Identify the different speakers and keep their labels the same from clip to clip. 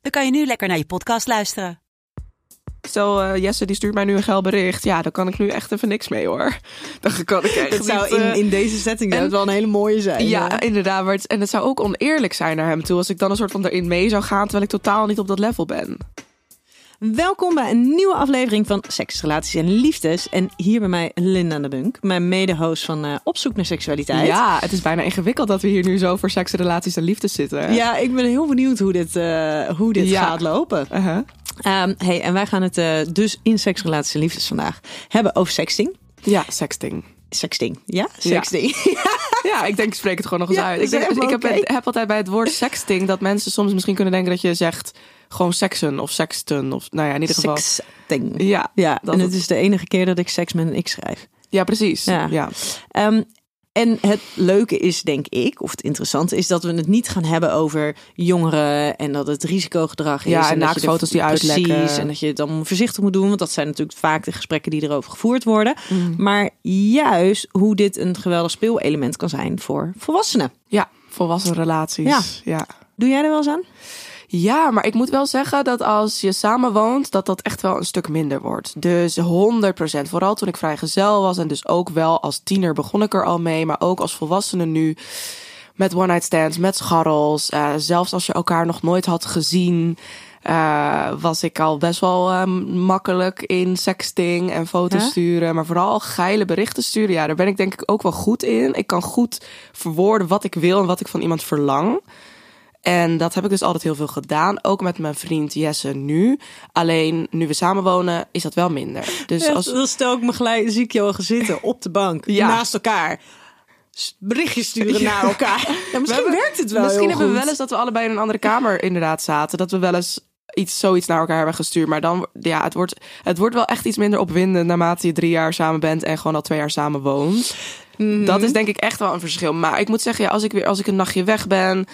Speaker 1: dan kan je nu lekker naar je podcast luisteren.
Speaker 2: Stel, eh, Jesse die stuurt mij nu een geil bericht. Ja, dan kan ik nu echt even niks mee hoor. Dan kan ik echt
Speaker 3: Het zou
Speaker 2: niet,
Speaker 3: in,
Speaker 2: eh,
Speaker 3: in deze setting
Speaker 2: en-
Speaker 3: het wel een hele mooie zijn.
Speaker 2: Ja,
Speaker 3: hè?
Speaker 2: inderdaad. Maar het, en het zou ook oneerlijk zijn naar hem toe als ik dan een soort van erin mee zou gaan terwijl ik totaal niet op dat level ben.
Speaker 3: Welkom bij een nieuwe aflevering van Seks, Relaties en Liefdes. En hier bij mij Linda de Bunk, mijn mede-host van eh, Op zoek naar seksualiteit.
Speaker 2: Ja, het is bijna ingewikkeld dat we hier nu zo voor seks, relaties en liefde zitten.
Speaker 3: Ja, ik ben heel benieuwd hoe dit, eh, hoe dit
Speaker 2: Ja.
Speaker 3: gaat lopen. Ehm, hey, en wij gaan het eh, dus in Seks, Relaties en Liefdes vandaag hebben over sexting.
Speaker 2: Ja, sexting.
Speaker 3: Sexting, ja? Sexting.
Speaker 2: Ja, ik denk, ik spreek het gewoon nog eens
Speaker 3: Ja,
Speaker 2: uit. Ik, denk, ik heb altijd bij het woord sexting dat mensen soms misschien kunnen denken dat je zegt gewoon seksen of sexten. Of nou ja, in ieder geval.
Speaker 3: Sexting.
Speaker 2: Ja,
Speaker 3: Ja,
Speaker 2: dat
Speaker 3: en het
Speaker 2: het-
Speaker 3: is de enige keer dat ik seks met een X schrijf.
Speaker 2: ja, precies.
Speaker 3: Ja.
Speaker 2: Ja.
Speaker 3: Ehm, en het leuke is, denk ik, of het interessante is dat we het niet gaan hebben over jongeren en dat het risicogedrag is.
Speaker 2: Ja, en
Speaker 3: er-
Speaker 2: naaktfoto's die uitlekken.
Speaker 3: Precies, en dat je het dan voorzichtig moet doen, want dat zijn natuurlijk vaak de gesprekken die erover gevoerd worden.
Speaker 2: Mm.
Speaker 3: Maar juist hoe dit een geweldig speelelement kan zijn voor volwassenen.
Speaker 2: ja, volwassen relaties.
Speaker 3: Ja.
Speaker 2: ja.
Speaker 3: Doe jij er wel eens aan?
Speaker 2: Ja, maar ik moet wel zeggen dat als je samenwoont, dat dat echt wel een stuk minder wordt. Dus 100%. Vooral toen ik vrijgezel was en dus ook wel als tiener begon ik er al mee, maar ook als volwassene nu. Met one-night stands, met scharrels. eh, zelfs als je elkaar nog nooit had gezien, eh, was ik al best wel eh, makkelijk in sexting en foto's
Speaker 3: Ja?
Speaker 2: sturen. Maar vooral geile berichten sturen. Ja, daar ben ik denk ik ook wel goed in. Ik kan goed verwoorden wat ik wil en wat ik van iemand verlang. En dat heb ik dus altijd heel veel gedaan. Ook met mijn vriend Jesse nu. Alleen nu we samenwonen is dat wel minder. Dus als...
Speaker 3: Dan stel ik me gelijk, zie ik jou al zitten op de bank,
Speaker 2: Ja.
Speaker 3: naast elkaar. Berichtjes sturen naar elkaar. Ja, misschien
Speaker 2: We hebben-
Speaker 3: werkt het wel
Speaker 2: Misschien hebben we wel eens dat we allebei in een andere kamer inderdaad zaten. Dat we wel eens iets, zoiets naar elkaar hebben gestuurd. Maar dan, ja, het wordt, het wordt wel echt iets minder opwindend naarmate je drie jaar samen bent en gewoon al twee jaar samen woont.
Speaker 3: Mhm.
Speaker 2: Dat is denk ik echt wel een verschil. Maar ik moet zeggen, ja, als ik weer als ik een nachtje weg ben.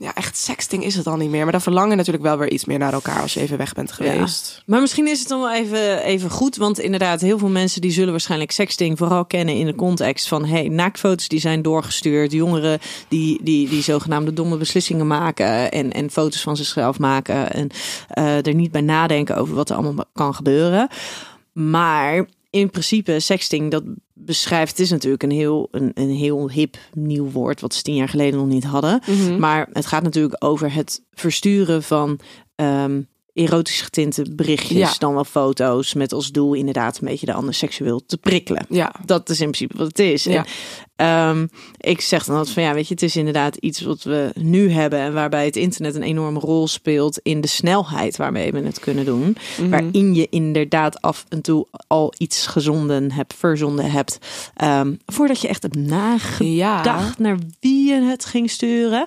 Speaker 2: Ja, echt sexting is het dan niet meer. Maar dan verlang je natuurlijk wel weer iets meer naar elkaar als je even weg bent geweest.
Speaker 3: Maar misschien is het dan wel even, even goed. Want inderdaad, heel veel mensen die zullen waarschijnlijk sexting vooral kennen in de context van hey, naaktfoto's die zijn doorgestuurd. Jongeren die, die, die zogenaamde domme beslissingen maken en, en foto's van zichzelf maken. En eh, er niet bij nadenken over wat er allemaal kan gebeuren. Maar in principe, sexting, dat beschrijft, het is natuurlijk een heel, een, een heel hip nieuw woord, wat ze tien jaar geleden nog niet hadden. Maar het gaat natuurlijk over het versturen van ehm, erotisch getinte berichtjes,
Speaker 2: Ja.
Speaker 3: dan wel foto's, met als doel inderdaad een beetje de ander seksueel te prikkelen.
Speaker 2: Ja.
Speaker 3: Dat is in principe wat het is.
Speaker 2: Ja.
Speaker 3: En, ehm, ik zeg dan altijd van ja, weet je, het is inderdaad iets wat we nu hebben en waarbij het internet een enorme rol speelt in de snelheid waarmee we het kunnen doen.
Speaker 2: Mhm.
Speaker 3: Waarin je inderdaad af en toe al iets gezonden hebt, verzonden hebt, ehm, voordat je echt hebt nagedacht
Speaker 2: Ja.
Speaker 3: naar wie je het ging sturen.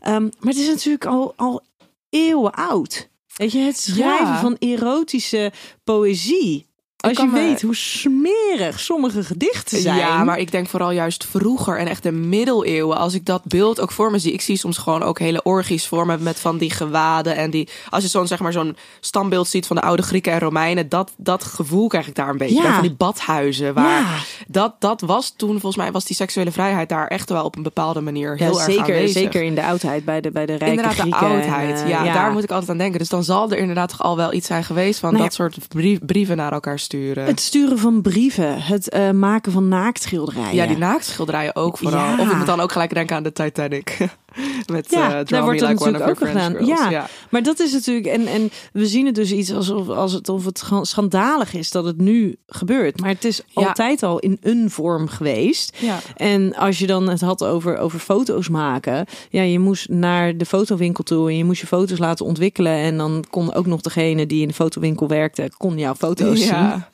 Speaker 3: Ehm, maar het is natuurlijk al, al eeuwen oud. Weet je, het schrijven
Speaker 2: Ja.
Speaker 3: van erotische poëzie. Als je
Speaker 2: me-
Speaker 3: weet hoe smerig sommige gedichten zijn.
Speaker 2: Ja, maar ik denk vooral juist vroeger en echt de middeleeuwen. Als ik dat beeld ook voor me zie. Ik zie soms gewoon ook hele orgies voor me met van die gewaden. En die, als je zo'n zeg maar zo'n standbeeld ziet van de oude Grieken en Romeinen. Dat, dat gevoel krijg ik daar een beetje.
Speaker 3: Ja.
Speaker 2: Van die badhuizen. Waar
Speaker 3: Ja.
Speaker 2: dat, dat was toen, volgens mij was die seksuele vrijheid daar echt wel op een bepaalde manier
Speaker 3: Ja,
Speaker 2: heel erg
Speaker 3: zeker,
Speaker 2: aanwezig.
Speaker 3: zeker in de oudheid, bij de, bij de rijke
Speaker 2: Inderdaad, de
Speaker 3: en,
Speaker 2: oudheid.
Speaker 3: eh,
Speaker 2: ja, daar moet ik altijd aan denken. Dus dan zal er inderdaad toch al wel iets zijn geweest van
Speaker 3: Nou
Speaker 2: dat soort brie- brieven naar elkaar sturen.
Speaker 3: Het sturen van brieven, het eh, maken van naaktschilderijen.
Speaker 2: Ja, die naaktschilderijen ook vooral.
Speaker 3: Ja.
Speaker 2: Of ik moet dan ook gelijk denken aan de Titanic. Met
Speaker 3: Ja,
Speaker 2: eh
Speaker 3: daar wordt dat
Speaker 2: Like
Speaker 3: natuurlijk ook gedaan. Ja, maar dat is natuurlijk... En, en we zien het dus iets alsof, als het, of het schandalig is dat het nu gebeurt. Maar het is
Speaker 2: Ja.
Speaker 3: altijd al in een vorm geweest.
Speaker 2: Ja.
Speaker 3: En als je dan het had over, over foto's maken. Ja, je moest naar de fotowinkel toe en je moest je foto's laten ontwikkelen. En dan kon ook nog degene die in de fotowinkel werkte, kon jouw foto's zien.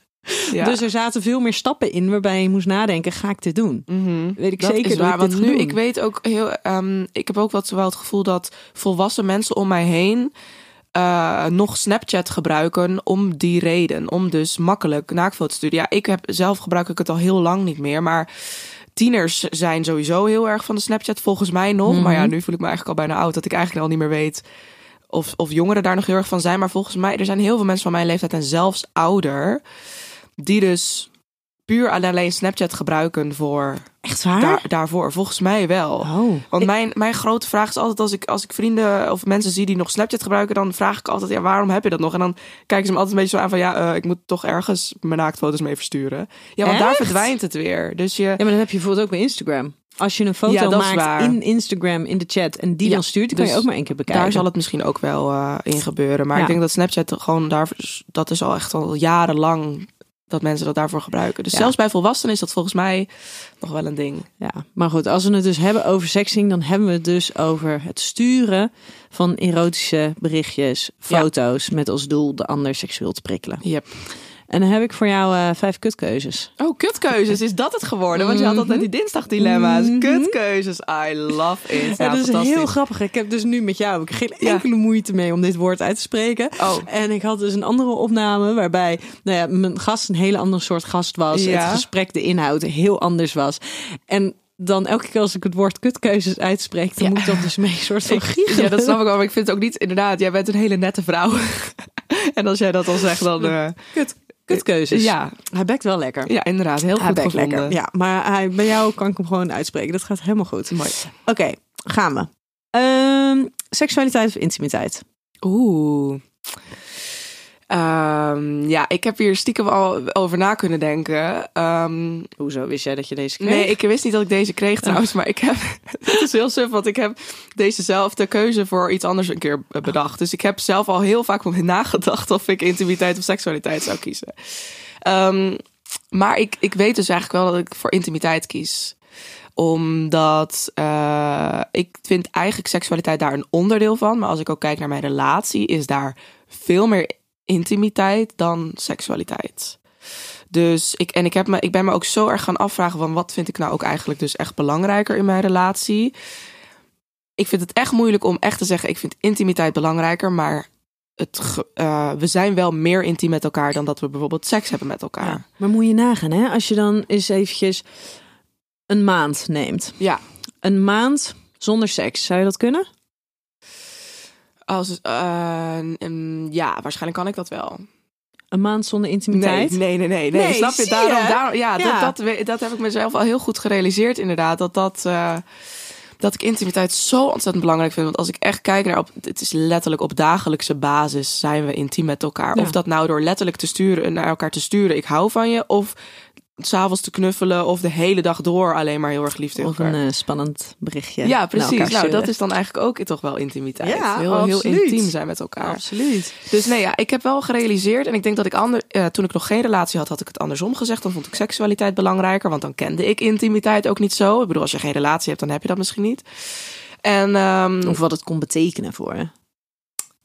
Speaker 2: Ja.
Speaker 3: Dus er zaten veel meer stappen in waarbij je moest nadenken, ga ik dit doen?
Speaker 2: Mhm.
Speaker 3: Weet ik
Speaker 2: Dat
Speaker 3: zeker
Speaker 2: is
Speaker 3: dat
Speaker 2: waar,
Speaker 3: ik
Speaker 2: want nu,
Speaker 3: doen.
Speaker 2: ik weet ook heel, ehm, ik heb ook wat wel het gevoel dat volwassen mensen om mij heen eh, nog Snapchat gebruiken om die reden. Om dus makkelijk naaktfoto's te sturen. Ja, ik heb zelf gebruik ik het al heel lang niet meer. Maar tieners zijn sowieso heel erg van de Snapchat, volgens mij nog. Maar ja, nu voel ik me eigenlijk al bijna oud dat ik eigenlijk al niet meer weet of, of jongeren daar nog heel erg van zijn. Maar volgens mij, er zijn heel veel mensen van mijn leeftijd en zelfs ouder, die dus puur en alleen Snapchat gebruiken voor
Speaker 3: Echt waar?
Speaker 2: daar, daarvoor. Volgens mij wel.
Speaker 3: Oh.
Speaker 2: Want mijn, mijn grote vraag is altijd als ik, als ik vrienden of mensen zie die nog Snapchat gebruiken, dan vraag ik altijd, ja, waarom heb je dat nog? En dan kijken ze me altijd een beetje zo aan van, ja, eh, ik moet toch ergens mijn naaktfoto's mee versturen. Ja, want daar verdwijnt het weer. Dus je,
Speaker 3: Ja, maar dan heb je bijvoorbeeld ook bij Instagram. Als je een foto
Speaker 2: Ja,
Speaker 3: maakt in Instagram, in de chat, en die
Speaker 2: Ja,
Speaker 3: dan stuurt, dan kan je
Speaker 2: dus
Speaker 3: ook maar één keer bekijken.
Speaker 2: daar zal het misschien ook wel eh, in gebeuren. Maar
Speaker 3: Ja.
Speaker 2: ik denk dat Snapchat gewoon daar, dat is al echt al jarenlang dat mensen dat daarvoor gebruiken. Dus
Speaker 3: Ja.
Speaker 2: zelfs bij volwassenen is dat volgens mij nog wel een ding.
Speaker 3: Ja, maar goed, als we het dus hebben over sexting, dan hebben we het dus over het sturen van erotische berichtjes,
Speaker 2: Ja.
Speaker 3: foto's, met als doel de ander seksueel te prikkelen.
Speaker 2: Yep.
Speaker 3: En dan heb ik voor jou eh, vijf kutkeuzes.
Speaker 2: Oh, kutkeuzes, is dat het geworden? Want je had altijd die dinsdagdilemma's.
Speaker 3: Mhm.
Speaker 2: Kutkeuzes, I love it.
Speaker 3: Ja, dat is heel grappig. Ik heb dus nu met jou heb ik geen
Speaker 2: Ja.
Speaker 3: enkele moeite mee om dit woord uit te spreken.
Speaker 2: Oh.
Speaker 3: En ik had dus een andere opname waarbij nou ja, mijn gast een hele ander soort gast was.
Speaker 2: Ja.
Speaker 3: Het gesprek, de inhoud heel anders was. En dan elke keer als ik het woord kutkeuzes uitspreek, dan
Speaker 2: Ja.
Speaker 3: moet ik dat dus mee een soort van giechelen.
Speaker 2: ja, dat snap ik wel. Maar ik vind het ook niet, inderdaad, jij bent een hele nette vrouw. en als jij dat al zegt, dan... eh,
Speaker 3: Kut, kutkeuzes.
Speaker 2: ja,
Speaker 3: Hij bekt wel lekker.
Speaker 2: ja, inderdaad. Heel
Speaker 3: hij
Speaker 2: goed
Speaker 3: lekker. Ja, maar hij, bij jou kan ik hem gewoon uitspreken. Dat gaat helemaal goed.
Speaker 2: Mooi.
Speaker 3: Oké, gaan we. Ehm, seksualiteit of intimiteit?
Speaker 2: Oeh. Ehm, ja, ik heb hier stiekem al over na kunnen denken. Ehm,
Speaker 3: Hoezo wist jij dat je deze kreeg?
Speaker 2: nee, ik wist niet dat ik deze kreeg trouwens, maar ik heb... Het is heel suf, want ik heb dezezelfde keuze voor iets anders een keer bedacht. Dus ik heb zelf al heel vaak over nagedacht of ik intimiteit of seksualiteit zou kiezen. Ehm, maar ik, ik weet dus eigenlijk wel dat ik voor intimiteit kies omdat eh, ik vind eigenlijk seksualiteit daar een onderdeel van. Maar als ik ook kijk naar mijn relatie, is daar veel meer intimiteit dan seksualiteit. Dus ik, en ik, heb me, ik ben me ook zo erg gaan afvragen van wat vind ik nou ook eigenlijk dus echt belangrijker in mijn relatie. Ik vind het echt moeilijk om echt te zeggen, ik vind intimiteit belangrijker, maar het, eh, we zijn wel meer intiem met elkaar dan dat we bijvoorbeeld seks hebben met elkaar.
Speaker 3: Ja, maar moet je nagaan, hè? Als je dan eens eventjes een maand neemt.
Speaker 2: Ja,
Speaker 3: Een maand zonder seks, zou je dat kunnen?
Speaker 2: Als, eh, ja, waarschijnlijk kan ik dat wel.
Speaker 3: Een maand zonder intimiteit?
Speaker 2: Nee, nee, nee, nee. nee.
Speaker 3: Nee,
Speaker 2: Snap je? Daarom,
Speaker 3: je?
Speaker 2: daarom, ja,
Speaker 3: Ja.
Speaker 2: Dat, dat, dat heb ik mezelf al heel goed gerealiseerd, inderdaad. Dat, dat, eh, dat ik intimiteit zo ontzettend belangrijk vind. Want als ik echt kijk naar, op, het is letterlijk op dagelijkse basis zijn we intiem met elkaar.
Speaker 3: Ja.
Speaker 2: Of dat nou door letterlijk te sturen, naar elkaar te sturen, ik hou van je. Of s'avonds te knuffelen. Of de hele dag door alleen maar heel erg lief tegen
Speaker 3: Of een eh, spannend berichtje.
Speaker 2: ja, precies. Nou, dat is dan eigenlijk ook toch wel intimiteit.
Speaker 3: Ja,
Speaker 2: heel, heel intiem zijn met elkaar.
Speaker 3: Absoluut.
Speaker 2: Dus nee, ja, ik heb wel gerealiseerd. En ik denk dat ik ander, toen ik nog geen relatie had, had ik het andersom gezegd. Dan vond ik seksualiteit belangrijker. Want dan kende ik intimiteit ook niet zo. Ik bedoel, als je geen relatie hebt, dan heb je dat misschien niet. En ehm,
Speaker 3: Of wat het kon betekenen voor.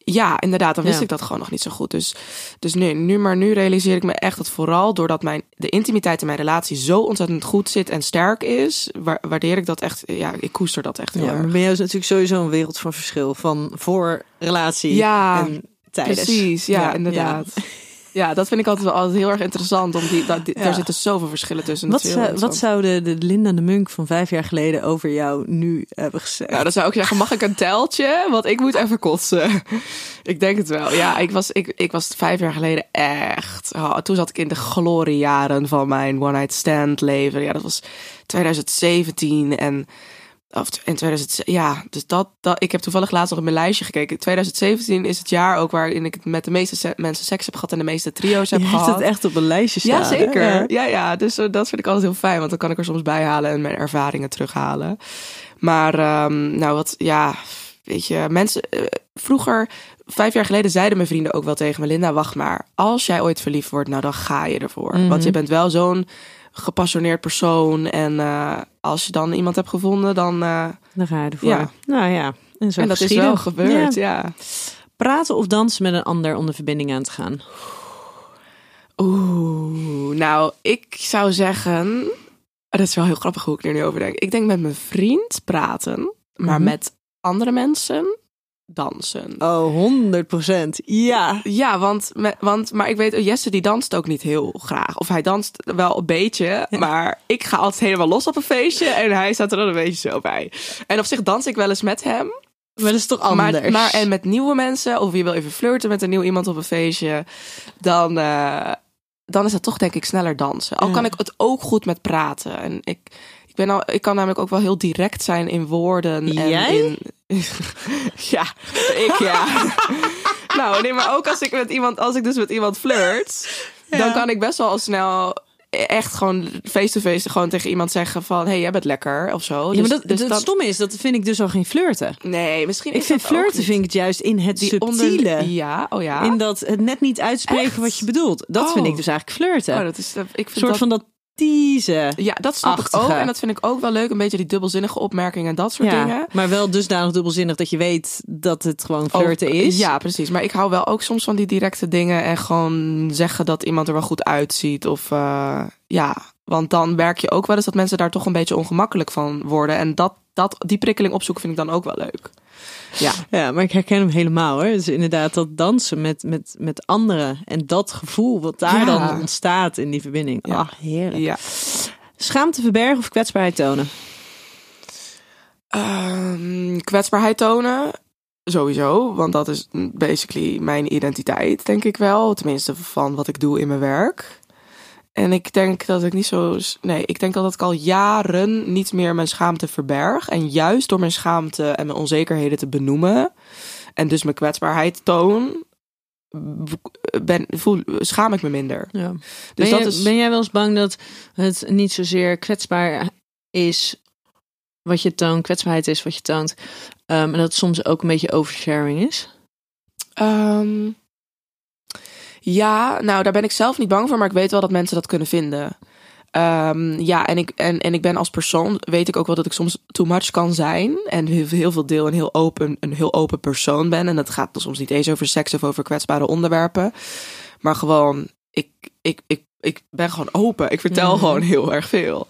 Speaker 2: Ja, inderdaad, dan wist
Speaker 3: Ja.
Speaker 2: ik dat gewoon nog niet zo goed. Dus, dus nu, nu, maar nu realiseer ik me echt dat vooral doordat mijn, de intimiteit in mijn relatie zo ontzettend goed zit en sterk is, wa- waardeer ik dat echt. Ja, ik koester dat echt heel
Speaker 3: Ja,
Speaker 2: erg.
Speaker 3: maar bij jou is natuurlijk sowieso een wereld van verschil. Van voor relatie
Speaker 2: Ja,
Speaker 3: en tijdens.
Speaker 2: Precies, ja,
Speaker 3: Ja,
Speaker 2: inderdaad. Ja. dat vind ik altijd wel altijd heel erg interessant. Om die, dat, die-
Speaker 3: Ja.
Speaker 2: Daar zitten zoveel verschillen tussen.
Speaker 3: Wat, zou, wat
Speaker 2: interessant.
Speaker 3: zou de, de Linda de Munk van vijf jaar geleden over jou nu hebben gezegd?
Speaker 2: Nou, dan zou ik zeggen, mag ik een teltje? Want ik moet even kotsen. ik denk het wel. Ja, ik was, ik, ik was vijf jaar geleden echt... oh, toen zat ik in de gloriejaren van mijn one-night stand leven. Ja, dat was 2017 en... Of in 2000, ja, dus dat, dat. Ik heb toevallig laatst nog in mijn lijstje gekeken. 2017 is het jaar ook waarin ik het met de meeste se- mensen seks heb gehad en de meeste trio's heb
Speaker 3: je
Speaker 2: gehad.
Speaker 3: hebt het echt op een lijstje staan.
Speaker 2: Ja, zeker.
Speaker 3: Ja.
Speaker 2: Ja, ja. Dus eh, dat vind ik altijd heel fijn, want dan kan ik er soms bij halen en mijn ervaringen terughalen. Maar, ehm, nou, wat, ja, weet je, mensen. eh, vroeger, vijf jaar geleden, zeiden mijn vrienden ook wel tegen me: Linda, wacht maar. Als jij ooit verliefd wordt, nou, dan ga je ervoor.
Speaker 3: Mhm.
Speaker 2: Want je bent wel zo'n gepassioneerd persoon. En eh, als je dan iemand hebt gevonden, dan. eh,
Speaker 3: Dan ga je ervoor.
Speaker 2: Ja.
Speaker 3: Nou ja. En, zo
Speaker 2: en dat is wel gebeurd,
Speaker 3: Ja.
Speaker 2: ja.
Speaker 3: Praten of dansen met een ander om de verbinding aan te gaan.
Speaker 2: Oeh, nou, ik zou zeggen. Dat is wel heel grappig hoe ik er nu over denk. Ik denk met mijn vriend praten, maar
Speaker 3: Mhm.
Speaker 2: met andere mensen dansen.
Speaker 3: Oh, 100 procent. Ja.
Speaker 2: Ja, want, want, maar ik weet, oh, Jesse die danst ook niet heel graag. Of hij danst wel een beetje, maar ik ga altijd helemaal los op een feestje en hij staat er dan een beetje zo bij. En op zich dans ik wel eens met hem.
Speaker 3: Maar dat is toch anders?
Speaker 2: Maar, maar en met nieuwe mensen, of je wil even flirten met een nieuw iemand op een feestje, dan, eh, dan is dat toch denk ik sneller dansen. Al kan ik het ook goed met praten. En ik, ik, ben al, ik kan namelijk ook wel heel direct zijn in woorden. En
Speaker 3: Jij?
Speaker 2: In, ja, ik ja. nou, nee, maar ook als ik met iemand, als ik dus met iemand flirt, dan kan ik best wel al snel echt gewoon face-to-face gewoon tegen iemand zeggen van, hey, jij bent lekker of zo.
Speaker 3: Ja, maar
Speaker 2: Dus-
Speaker 3: dat,
Speaker 2: dus
Speaker 3: het
Speaker 2: dan-
Speaker 3: stomme is, dat vind ik dus al geen flirten.
Speaker 2: Nee, misschien
Speaker 3: Ik vind
Speaker 2: dat
Speaker 3: flirten vind ik het juist in het
Speaker 2: Die
Speaker 3: subtiele.
Speaker 2: onder- ja, oh ja.
Speaker 3: In dat het net niet uitspreken
Speaker 2: Echt?
Speaker 3: wat je bedoelt. Dat
Speaker 2: Oh.
Speaker 3: vind ik dus eigenlijk flirten.
Speaker 2: Oh, dat is, ik vind
Speaker 3: een soort
Speaker 2: dat,
Speaker 3: van dat teasen.
Speaker 2: Ja, dat snap ik ook. En dat vind ik ook wel leuk. Een beetje die dubbelzinnige opmerkingen en dat soort dingen.
Speaker 3: maar wel dusdanig dubbelzinnig dat je weet dat het gewoon flirten
Speaker 2: Ook-
Speaker 3: is.
Speaker 2: Ja, precies. Maar ik hou wel ook soms van die directe dingen. En gewoon zeggen dat iemand er wel goed uitziet. Of eh, ja, want dan merk je ook wel eens dat mensen daar toch een beetje ongemakkelijk van worden. En dat, dat, die prikkeling opzoeken vind ik dan ook wel leuk. Ja,
Speaker 3: Ja, maar ik herken hem helemaal hoor. Dus inderdaad dat dansen met, met, met anderen. En dat gevoel wat daar
Speaker 2: Ja.
Speaker 3: dan ontstaat in die verbinding.
Speaker 2: Ja.
Speaker 3: Ach, heerlijk.
Speaker 2: ja.
Speaker 3: Schaamte verbergen of kwetsbaarheid tonen?
Speaker 2: Ehm, kwetsbaarheid tonen. Sowieso, want dat is basically mijn identiteit, denk ik wel. Tenminste, van wat ik doe in mijn werk. En ik denk dat ik niet zo. Nee, ik denk dat ik al jaren niet meer mijn schaamte verberg. En juist door mijn schaamte en mijn onzekerheden te benoemen. En dus mijn kwetsbaarheid toon. Ben, voel, schaam ik me minder.
Speaker 3: Ja.
Speaker 2: Dus
Speaker 3: ben,
Speaker 2: dat
Speaker 3: je-
Speaker 2: is.
Speaker 3: ben jij wel eens bang dat het niet zozeer kwetsbaar is wat je toont, kwetsbaarheid is wat je toont, ehm, en dat het soms ook een beetje oversharing is?
Speaker 2: Ehm, ja, nou daar ben ik zelf niet bang voor, maar ik weet wel dat mensen dat kunnen vinden. Ehm, ja, en ik, en, en ik ben als persoon, weet ik ook wel dat ik soms too much kan zijn. En heel, heel veel deel een heel, open, een heel open persoon ben. En dat gaat dan soms niet eens over seks of over kwetsbare onderwerpen. Maar gewoon, ik, ik, ik, ik ben gewoon open. Ik vertel
Speaker 3: Mhm.
Speaker 2: gewoon heel erg veel.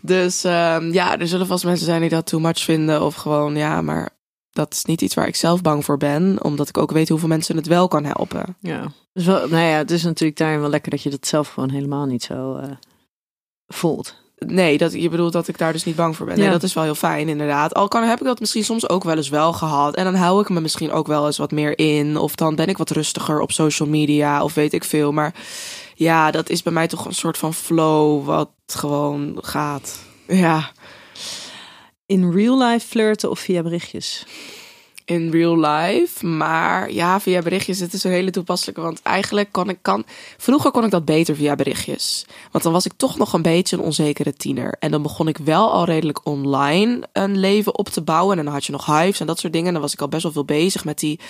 Speaker 2: Dus ehm, ja, er zullen vast mensen zijn die dat too much vinden. Of gewoon, ja, maar dat is niet iets waar ik zelf bang voor ben. Omdat ik ook weet hoeveel mensen het wel kan helpen.
Speaker 3: Ja. Dus wel, nou ja, het is natuurlijk daarin wel lekker dat je dat zelf gewoon helemaal niet zo eh, voelt.
Speaker 2: Nee, dat, je bedoelt dat ik daar dus niet bang voor ben. Nee,
Speaker 3: Ja.
Speaker 2: dat is wel heel fijn, inderdaad. Al kan, heb ik dat misschien soms ook wel eens wel gehad. En dan hou ik me misschien ook wel eens wat meer in. Of dan ben ik wat rustiger op social media. Of weet ik veel. Maar ja, dat is bij mij toch een soort van flow wat gewoon gaat. Ja,
Speaker 3: In real life flirten of via berichtjes?
Speaker 2: in real life. Maar ja, via berichtjes, het is een hele toepasselijke. Want eigenlijk kon ik kan. Vroeger kon ik dat beter via berichtjes. Want dan was ik toch nog een beetje een onzekere tiener. En dan begon ik wel al redelijk online een leven op te bouwen. En dan had je nog hives en dat soort dingen. En dan was ik al best wel veel bezig met die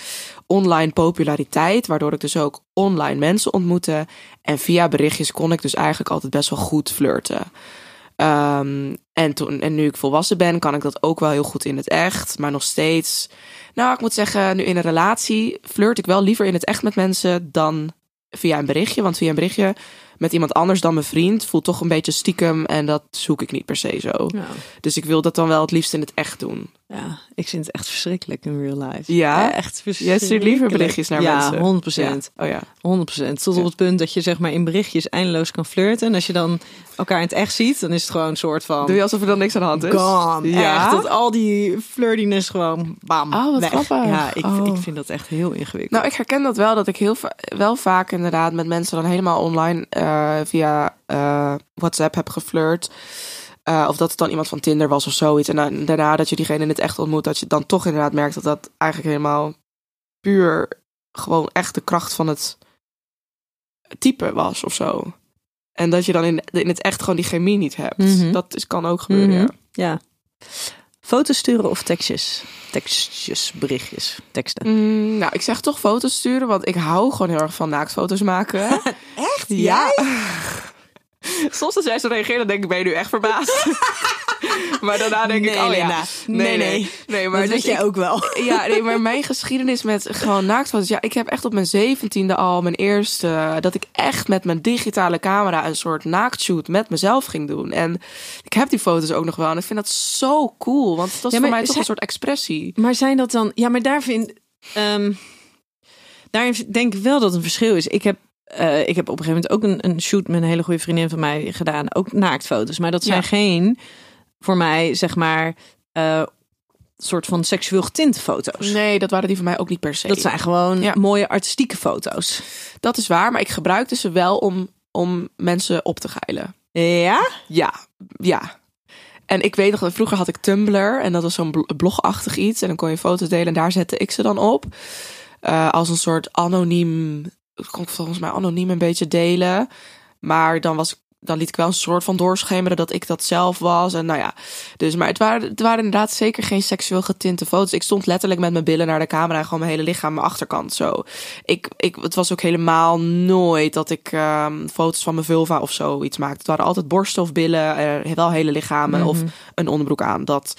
Speaker 2: online populariteit. Waardoor ik dus ook online mensen ontmoette. En via berichtjes kon ik dus eigenlijk altijd best wel goed flirten. Ehm, en, toen, en nu ik volwassen ben, kan ik dat ook wel heel goed in het echt. Maar nog steeds. Nou, ik moet zeggen, nu in een relatie flirt ik wel liever in het echt met mensen dan via een berichtje. Want via een berichtje met iemand anders dan mijn vriend voelt toch een beetje stiekem. En dat zoek ik niet per se zo.
Speaker 3: Ja.
Speaker 2: Dus ik wil dat dan wel het liefst in het echt doen.
Speaker 3: ja, ik vind het echt verschrikkelijk in real life.
Speaker 2: Ja?
Speaker 3: echt
Speaker 2: Jij
Speaker 3: verschrikkelijk.
Speaker 2: stuurt liever berichtjes naar
Speaker 3: ja,
Speaker 2: mensen.
Speaker 3: 100 procent.
Speaker 2: Ja. Oh ja.
Speaker 3: 100%. Tot op het punt dat je zeg maar in berichtjes eindeloos kan flirten. En als je dan elkaar in het echt ziet, dan is het gewoon een soort van...
Speaker 2: Doe je alsof er dan niks aan de hand is?
Speaker 3: Gone.
Speaker 2: Ja?
Speaker 3: Echt, dat al die flirtiness gewoon bam,
Speaker 2: Oh, wat
Speaker 3: weg.
Speaker 2: grappig.
Speaker 3: Ja, ik,
Speaker 2: Oh.
Speaker 3: ik vind dat echt heel ingewikkeld.
Speaker 2: Nou, ik herken dat wel, dat ik heel wel vaak inderdaad met mensen dan helemaal online eh, via eh, WhatsApp heb geflirt. Eh, of dat het dan iemand van Tinder was of zoiets. En dan, daarna dat je diegene in het echt ontmoet, dat je dan toch inderdaad merkt dat dat eigenlijk helemaal puur gewoon echt de kracht van het type was of zo. En dat je dan in, in het echt gewoon die chemie niet hebt.
Speaker 3: Mhm.
Speaker 2: Dat is, kan ook gebeuren,
Speaker 3: Mhm.
Speaker 2: ja.
Speaker 3: Ja. Foto's sturen of tekstjes? Tekstjes, berichtjes, teksten.
Speaker 2: Mm, nou, ik zeg toch foto's sturen, want ik hou gewoon heel erg van naaktfoto's maken.
Speaker 3: Echt?
Speaker 2: Ja. Soms als jij zo reageert, dan denk ik, ben je nu echt verbaasd? maar daarna denk ik, oh ja.
Speaker 3: Nee, nee.
Speaker 2: nee maar
Speaker 3: dat
Speaker 2: dus
Speaker 3: weet jij ook wel.
Speaker 2: Ja, nee, maar mijn geschiedenis met gewoon naaktfoto's. Ja, ik heb echt op mijn zeventiende al mijn eerste... dat ik echt met mijn digitale camera een soort naaktshoot met mezelf ging doen. En ik heb die foto's ook nog wel. En ik vind dat zo cool. Want het was
Speaker 3: Ja,
Speaker 2: voor mij toch een soort expressie.
Speaker 3: Maar zijn dat dan... Ja, maar daar vind... ehm daarin denk ik wel dat een verschil is. Ik heb, eh, ik heb op een gegeven moment ook een, een shoot met een hele goede vriendin van mij gedaan. Ook naaktfoto's. Maar dat zijn
Speaker 2: Ja.
Speaker 3: geen, voor mij, zeg maar... eh, soort van seksueel getinte foto's.
Speaker 2: Nee, dat waren die van mij ook niet per se.
Speaker 3: Dat zijn gewoon
Speaker 2: Ja.
Speaker 3: mooie artistieke foto's.
Speaker 2: Dat is waar, maar ik gebruikte ze wel om, om mensen op te geilen.
Speaker 3: Ja?
Speaker 2: Ja, ja. En ik weet nog, dat vroeger had ik Tumblr en dat was zo'n bl- blogachtig iets. En dan kon je foto's delen en daar zette ik ze dan op. Eh, als een soort anoniem, ik kon volgens mij anoniem een beetje delen. Maar dan was ik dan liet ik wel een soort van doorschemeren dat ik dat zelf was. En nou ja, dus maar het waren, het waren inderdaad zeker geen seksueel getinte foto's. Ik stond letterlijk met mijn billen naar de camera en gewoon mijn hele lichaam, mijn achterkant zo. Ik, ik, het was ook helemaal nooit dat ik ehm, foto's van mijn vulva of zo iets maakte. Het waren altijd borsten of billen, eh, wel hele lichamen of een onderbroek aan. Dat.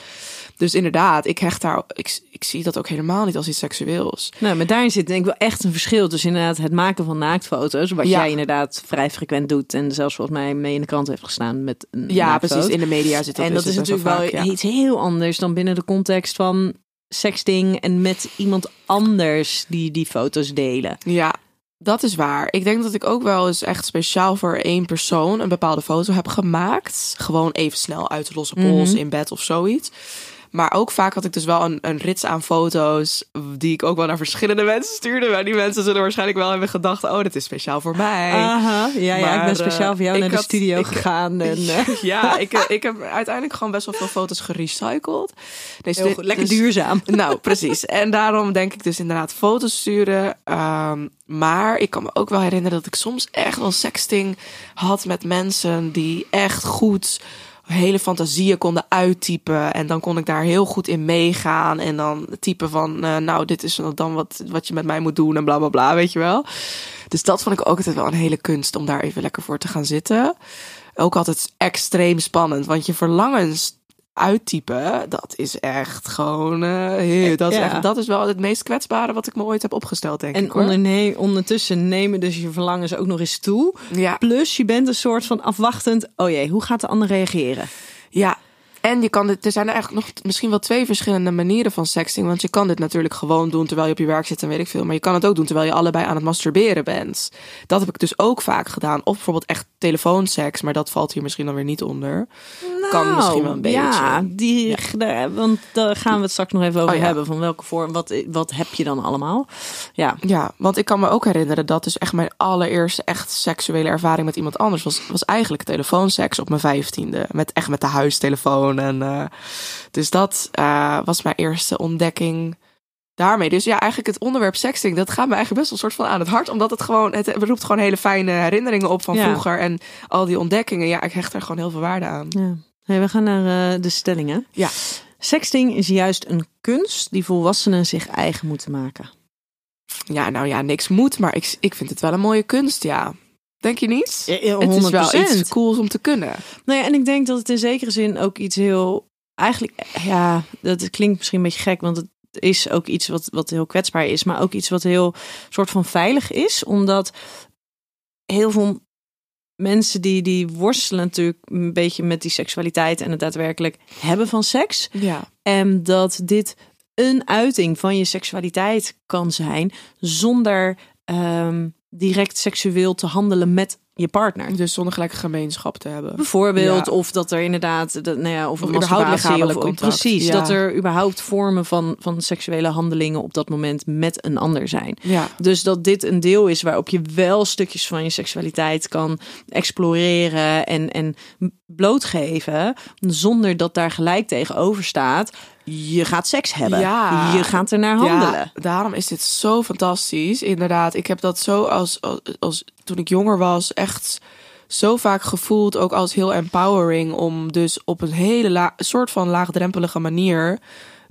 Speaker 2: Dus inderdaad, ik hecht daar, ik, ik zie dat ook helemaal niet als iets seksueels.
Speaker 3: Nou, maar daarin zit denk ik wel echt een verschil tussen inderdaad het maken van naaktfoto's, wat
Speaker 2: Ja.
Speaker 3: jij inderdaad vrij frequent doet en zelfs volgens mij mee in de krant heeft gestaan met een
Speaker 2: Ja,
Speaker 3: naaktfoto.
Speaker 2: precies. In de media zit dat
Speaker 3: En dat is natuurlijk wel
Speaker 2: vaak, ja.
Speaker 3: iets heel anders dan binnen de context van sexting en met iemand anders die die foto's delen.
Speaker 2: Ja, dat is waar. Ik denk dat ik ook wel eens echt speciaal voor één persoon een bepaalde foto heb gemaakt. Gewoon even snel uit de losse pols
Speaker 3: Mhm.
Speaker 2: in bed of zoiets. Maar ook vaak had ik dus wel een, een rits aan foto's die ik ook wel naar verschillende mensen stuurde. Maar die mensen zullen waarschijnlijk wel hebben gedacht, oh, dat is speciaal voor mij.
Speaker 3: Aha, ja, ja, ik ben speciaal
Speaker 2: eh,
Speaker 3: voor jou naar de studio
Speaker 2: ik-
Speaker 3: gegaan. En, eh,
Speaker 2: Ja, ik, eh, ik heb uiteindelijk gewoon best wel veel foto's gerecycled. Deze,
Speaker 3: heel goed, lekker
Speaker 2: dus-
Speaker 3: duurzaam.
Speaker 2: Nou, precies. En daarom denk ik dus inderdaad foto's sturen. Ehm, maar ik kan me ook wel herinneren dat ik soms echt wel sexting had met mensen die echt goed hele fantasieën konden uittypen. En dan kon ik daar heel goed in meegaan. En dan typen van, eh, nou, dit is dan wat, wat je met mij moet doen en bla bla bla, weet je wel. Dus dat vond ik ook altijd wel een hele kunst om daar even lekker voor te gaan zitten. Ook altijd extreem spannend, want je verlangens uittypen, dat is echt gewoon, eh, heel- dat, is
Speaker 3: Ja.
Speaker 2: echt, dat is wel het meest kwetsbare wat ik me ooit heb opgesteld, denk
Speaker 3: En
Speaker 2: ik.
Speaker 3: Onderne- ondertussen nemen dus je verlangens ook nog eens toe.
Speaker 2: Ja,
Speaker 3: Plus je bent een soort van afwachtend. Oh jee, hoe gaat de ander reageren?
Speaker 2: ja. En je kan dit, er zijn er eigenlijk nog misschien wel twee verschillende manieren van sexting. Want je kan dit natuurlijk gewoon doen terwijl je op je werk zit en weet ik veel. Maar je kan het ook doen terwijl je allebei aan het masturberen bent. Dat heb ik dus ook vaak gedaan. Of bijvoorbeeld echt telefoonseks, maar dat valt hier misschien dan weer niet onder. kan misschien wel een beetje.
Speaker 3: Nou, Ja, die, want daar gaan we het straks nog even over
Speaker 2: Oh ja.
Speaker 3: hebben. Van welke vorm, wat, wat heb je dan allemaal? Ja,
Speaker 2: Ja, want ik kan me ook herinneren dat dus echt mijn allereerste echt seksuele ervaring met iemand anders was, was eigenlijk telefoonseks op mijn vijftiende. Met echt met de huistelefoon. En, eh, dus dat eh, was mijn eerste ontdekking daarmee. Dus ja, eigenlijk het onderwerp sexting, dat gaat me eigenlijk best wel een soort van aan het hart. Omdat het gewoon, het roept gewoon hele fijne herinneringen op van
Speaker 3: Ja.
Speaker 2: vroeger. En al die ontdekkingen, ja, ik hecht er gewoon heel veel waarde aan.
Speaker 3: ja. Hey, we gaan naar eh, de stellingen.
Speaker 2: Ja.
Speaker 3: Sexting is juist een kunst die volwassenen zich eigen moeten maken.
Speaker 2: Ja, nou ja, niks moet, maar ik, ik vind het wel een mooie kunst, ja. Denk je niet?
Speaker 3: Ja, ja,
Speaker 2: Het is wel
Speaker 3: 100%.
Speaker 2: iets cools om te kunnen.
Speaker 3: Nou ja, en ik denk dat het in zekere zin ook iets heel. Eigenlijk, ja, dat klinkt misschien een beetje gek, want het is ook iets wat, wat heel kwetsbaar is, maar ook iets wat heel soort van veilig is, omdat heel veel mensen die, die worstelen natuurlijk een beetje met die seksualiteit en het daadwerkelijk hebben van seks.
Speaker 2: Ja.
Speaker 3: En dat dit een uiting van je seksualiteit kan zijn zonder ehm, direct seksueel te handelen met je partner.
Speaker 2: Dus zonder gelijk een gemeenschap te hebben.
Speaker 3: Bijvoorbeeld,
Speaker 2: Ja.
Speaker 3: of dat er inderdaad, dat, nou ja, of,
Speaker 2: Of
Speaker 3: een
Speaker 2: überhaupt lichamelijk
Speaker 3: of,
Speaker 2: contact.
Speaker 3: precies,
Speaker 2: Ja.
Speaker 3: dat er überhaupt vormen van, van seksuele handelingen op dat moment met een ander zijn.
Speaker 2: Ja.
Speaker 3: Dus dat dit een deel is waarop je wel stukjes van je seksualiteit kan exploreren en, en blootgeven, zonder dat daar gelijk tegenover staat. Je gaat seks hebben.
Speaker 2: Ja.
Speaker 3: Je gaat er naar handelen.
Speaker 2: Ja, daarom is dit zo fantastisch. Inderdaad, ik heb dat zo als, als, als toen ik jonger was echt zo vaak gevoeld, ook als heel empowering om dus op een hele soort van laagdrempelige manier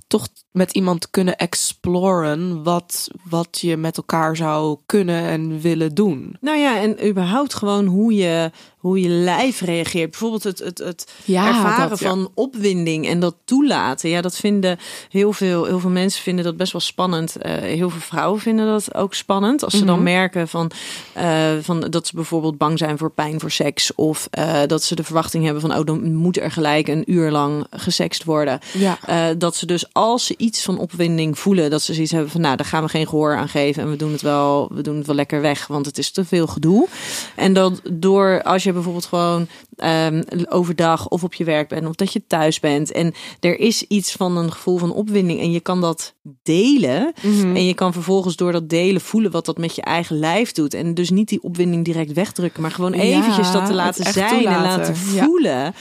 Speaker 2: toch met iemand te kunnen exploren wat, wat je met elkaar zou kunnen en willen doen.
Speaker 3: Nou ja, en überhaupt gewoon hoe je hoe je lijf reageert. Bijvoorbeeld het, het, het
Speaker 2: Ja,
Speaker 3: ervaren
Speaker 2: dat, ja.
Speaker 3: van opwinding en dat toelaten. Ja, dat vinden heel veel, heel veel mensen vinden dat best wel spannend. Eh, heel veel vrouwen vinden dat ook spannend. Als ze dan
Speaker 2: Mhm.
Speaker 3: merken van, eh, van dat ze bijvoorbeeld bang zijn voor pijn voor seks. Of eh, dat ze de verwachting hebben van, oh, dan moet er gelijk een uur lang gesext worden.
Speaker 2: Ja.
Speaker 3: Dat ze dus als ze iets van opwinding voelen, dat ze zoiets hebben van, nou, daar gaan we geen gehoor aan geven en we doen het wel, we doen het wel lekker weg, want het is te veel gedoe. En dat door als je bijvoorbeeld gewoon ehm, overdag of op je werk bent of dat je thuis bent en er is iets van een gevoel van opwinding en je kan dat delen
Speaker 2: Mhm.
Speaker 3: en je kan vervolgens door dat delen voelen wat dat met je eigen lijf doet en dus niet die opwinding direct wegdrukken, maar gewoon
Speaker 2: Ja,
Speaker 3: eventjes dat te laten zijn en laten
Speaker 2: Ja.
Speaker 3: voelen.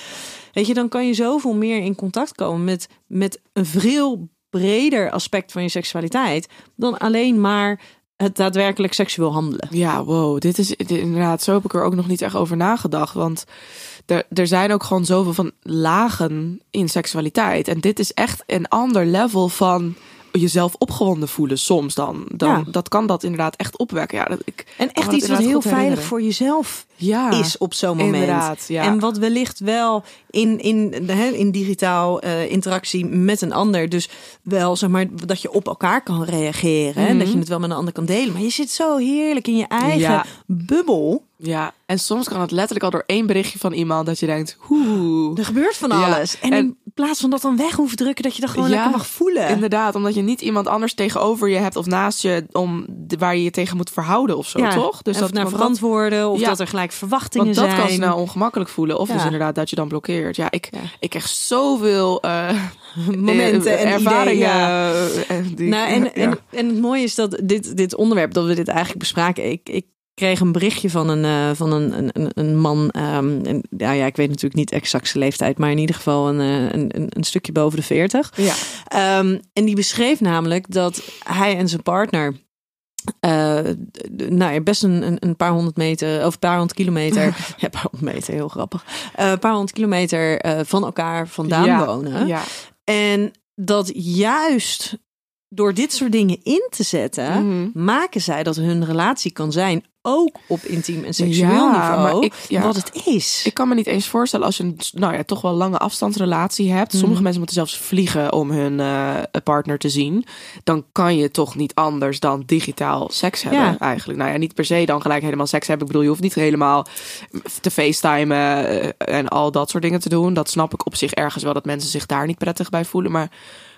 Speaker 3: Weet je, dan kan je zoveel meer in contact komen met, met een veel breder aspect van je seksualiteit dan alleen maar het daadwerkelijk seksueel handelen.
Speaker 2: Ja, wow. Dit is inderdaad, zo heb ik er ook nog niet echt over nagedacht. Want er, er zijn ook gewoon zoveel van lagen in seksualiteit. En dit is echt een ander level van jezelf opgewonden voelen soms dan. dan
Speaker 3: Ja.
Speaker 2: Dat kan dat inderdaad echt opwekken. Ja, dat, ik
Speaker 3: En echt iets wat heel veilig
Speaker 2: herinneren.
Speaker 3: voor jezelf
Speaker 2: ja,
Speaker 3: is op zo'n moment.
Speaker 2: Ja.
Speaker 3: En wat wellicht wel in, in, de- hè, in digitaal eh, interactie met een ander, dus wel zeg maar dat je op elkaar kan reageren.
Speaker 2: Mhm.
Speaker 3: Dat je het wel met een ander kan delen. Maar je zit zo heerlijk in je eigen
Speaker 2: Ja.
Speaker 3: bubbel.
Speaker 2: Ja, en soms kan het letterlijk al door één berichtje van iemand dat je denkt, hoe.
Speaker 3: Er gebeurt van alles. En,
Speaker 2: en-
Speaker 3: plaats van dat dan weg hoeven drukken, dat je dat gewoon
Speaker 2: Ja,
Speaker 3: lekker mag voelen.
Speaker 2: Inderdaad, omdat je niet iemand anders tegenover je hebt of naast je om de- waar je je tegen moet verhouden of zo,
Speaker 3: Ja,
Speaker 2: toch?
Speaker 3: Dus dat naar verantwoorden of
Speaker 2: Ja.
Speaker 3: dat er gelijk verwachtingen
Speaker 2: Want dat
Speaker 3: zijn.
Speaker 2: kan snel ongemakkelijk voelen. Of dus inderdaad dat je dan blokkeert. Ja, ik, ik krijg zoveel eh,
Speaker 3: momenten en
Speaker 2: ervaringen.
Speaker 3: ideeën,
Speaker 2: die,
Speaker 3: Nou, en, en, en het mooie is dat dit, dit onderwerp, dat we dit eigenlijk bespraken. Ik, ik kreeg een berichtje van een, eh, van een, een, een man. ehm, en, ja, ja, ik weet natuurlijk niet exact zijn leeftijd, maar in ieder geval een, eh, een, een, stukje boven de 40.
Speaker 2: ja.
Speaker 3: Ehm, en die beschreef namelijk dat hij en zijn partner. d- nou ja, best een, een, paar honderd meter of een paar honderd kilometer. ja, een paar honderd meter, heel grappig. Een paar honderd kilometer van elkaar vandaan
Speaker 2: ja.
Speaker 3: wonen.
Speaker 2: Ja.
Speaker 3: En dat juist door dit soort dingen in te zetten,
Speaker 2: Mhm.
Speaker 3: maken zij dat hun relatie kan zijn, ook op intiem en seksueel
Speaker 2: Ja,
Speaker 3: niveau,
Speaker 2: maar ik- ja.
Speaker 3: wat het is.
Speaker 2: Ik kan me niet eens voorstellen als je een nou ja, toch wel lange afstandsrelatie hebt. Sommige
Speaker 3: Mhm.
Speaker 2: mensen moeten zelfs vliegen om hun eh, partner te zien. Dan kan je toch niet anders dan digitaal seks hebben
Speaker 3: Ja.
Speaker 2: eigenlijk. Nou ja, niet per se dan gelijk helemaal seks hebben. Ik bedoel, je hoeft niet helemaal te facetimen eh, en al dat soort dingen te doen. Dat snap ik op zich ergens wel dat mensen zich daar niet prettig bij voelen. Maar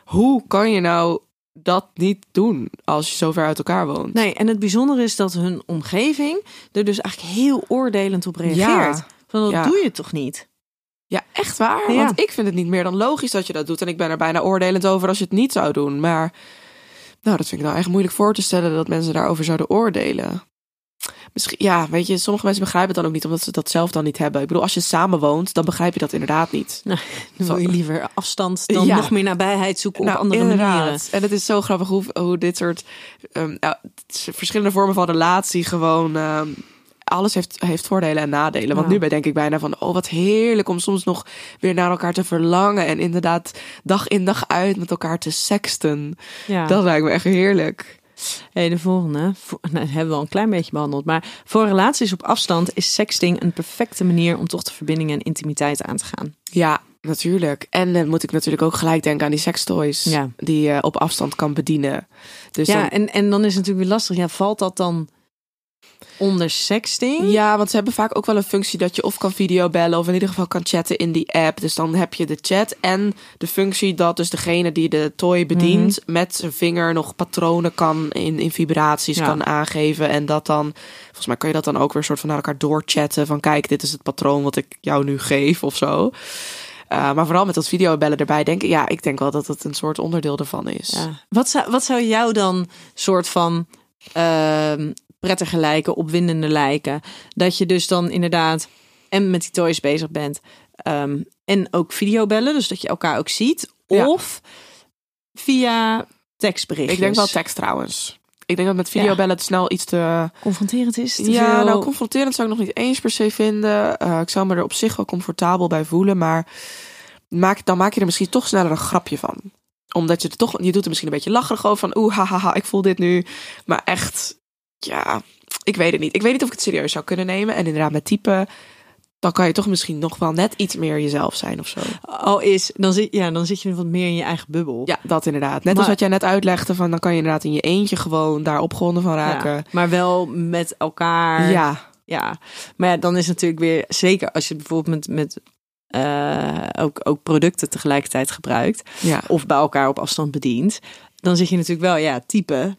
Speaker 2: hoe kan je nou dat niet doen als je zo ver uit elkaar woont?
Speaker 3: Nee, en het bijzondere is dat hun omgeving er dus eigenlijk heel oordelend op reageert.
Speaker 2: Ja.
Speaker 3: Van dat
Speaker 2: Ja.
Speaker 3: doe je toch niet?
Speaker 2: Ja, echt waar.
Speaker 3: Ja.
Speaker 2: Want ik vind het niet meer dan logisch dat je dat doet. En ik ben er bijna oordelend over als je het niet zou doen. Maar nou, dat vind ik nou echt moeilijk voor te stellen dat mensen daarover zouden oordelen. Misschien, ja, weet je, sommige mensen begrijpen het dan ook niet omdat ze dat zelf dan niet hebben. Ik bedoel, als je samen woont, dan begrijp je dat inderdaad niet.
Speaker 3: Dan wil je liever afstand dan
Speaker 2: Ja.
Speaker 3: nog meer nabijheid zoeken op
Speaker 2: Nou,
Speaker 3: andere
Speaker 2: inderdaad.
Speaker 3: manieren.
Speaker 2: En het is zo grappig hoe, hoe dit soort ehm, is verschillende vormen van relatie gewoon. ehm, alles heeft, heeft voordelen en nadelen. Want
Speaker 3: Ja.
Speaker 2: nu ben denk ik bijna van, oh wat heerlijk om soms nog weer naar elkaar te verlangen. En inderdaad dag in dag uit met elkaar te sexten.
Speaker 3: Ja.
Speaker 2: Dat lijkt me echt heerlijk.
Speaker 3: Hey, de volgende. Nou, dat hebben we al een klein beetje behandeld. Maar voor relaties op afstand is sexting een perfecte manier om toch de verbinding en intimiteit aan te gaan.
Speaker 2: Ja, natuurlijk. En dan moet ik natuurlijk ook gelijk denken aan die sextoys.
Speaker 3: Ja.
Speaker 2: Die je op afstand kan bedienen. Dus
Speaker 3: ja,
Speaker 2: dan-
Speaker 3: en, en dan is het natuurlijk weer lastig. Ja, valt dat dan onder sexting?
Speaker 2: Ja, want ze hebben vaak ook wel een functie dat je of kan videobellen of in ieder geval kan chatten in die app. Dus dan heb je de chat en de functie dat dus degene die de toy bedient met zijn vinger nog patronen kan in, in vibraties
Speaker 3: Ja.
Speaker 2: kan aangeven. En dat dan, volgens mij kan je dat dan ook weer soort van naar elkaar doorchatten van kijk, dit is het patroon wat ik jou nu geef of zo. Uh, maar vooral met dat videobellen erbij denk ik, ja, ik denk wel dat het een soort onderdeel ervan is.
Speaker 3: Ja. Wat, zou, wat zou jou dan soort van ehm prettiger lijken, opwindende lijken? Dat je dus dan inderdaad en met die toys bezig bent ehm, en ook videobellen, dus dat je elkaar ook ziet.
Speaker 2: Ja.
Speaker 3: Of via tekstberichtjes.
Speaker 2: Ik denk wel tekst trouwens. Ik denk dat met videobellen het snel iets te...
Speaker 3: confronterend is. te
Speaker 2: Ja,
Speaker 3: veel-
Speaker 2: nou confronterend zou ik nog niet eens per se vinden. Uh, ik zou me er op zich wel comfortabel bij voelen, maar maak, dan maak je er misschien toch sneller een grapje van. Omdat je er toch, je doet er misschien een beetje lacherig over van, oeh, hahaha, ik voel dit nu. Maar echt, ja, ik weet het niet. Ik weet niet of ik het serieus zou kunnen nemen. En inderdaad met typen, dan kan je toch misschien nog wel net iets meer jezelf zijn of zo.
Speaker 3: Al is, dan zit, ja, dan zit je wat meer in je eigen bubbel.
Speaker 2: Ja, dat inderdaad. Net als wat jij net uitlegde, van dan kan je inderdaad in je eentje gewoon daar opgewonden van raken.
Speaker 3: Ja, maar wel met elkaar.
Speaker 2: Ja,
Speaker 3: Ja, maar ja, dan is natuurlijk weer zeker als je bijvoorbeeld met, met eh, ook, ook producten tegelijkertijd gebruikt
Speaker 2: ja.
Speaker 3: of bij elkaar op afstand bedient, dan zit je natuurlijk wel ja typen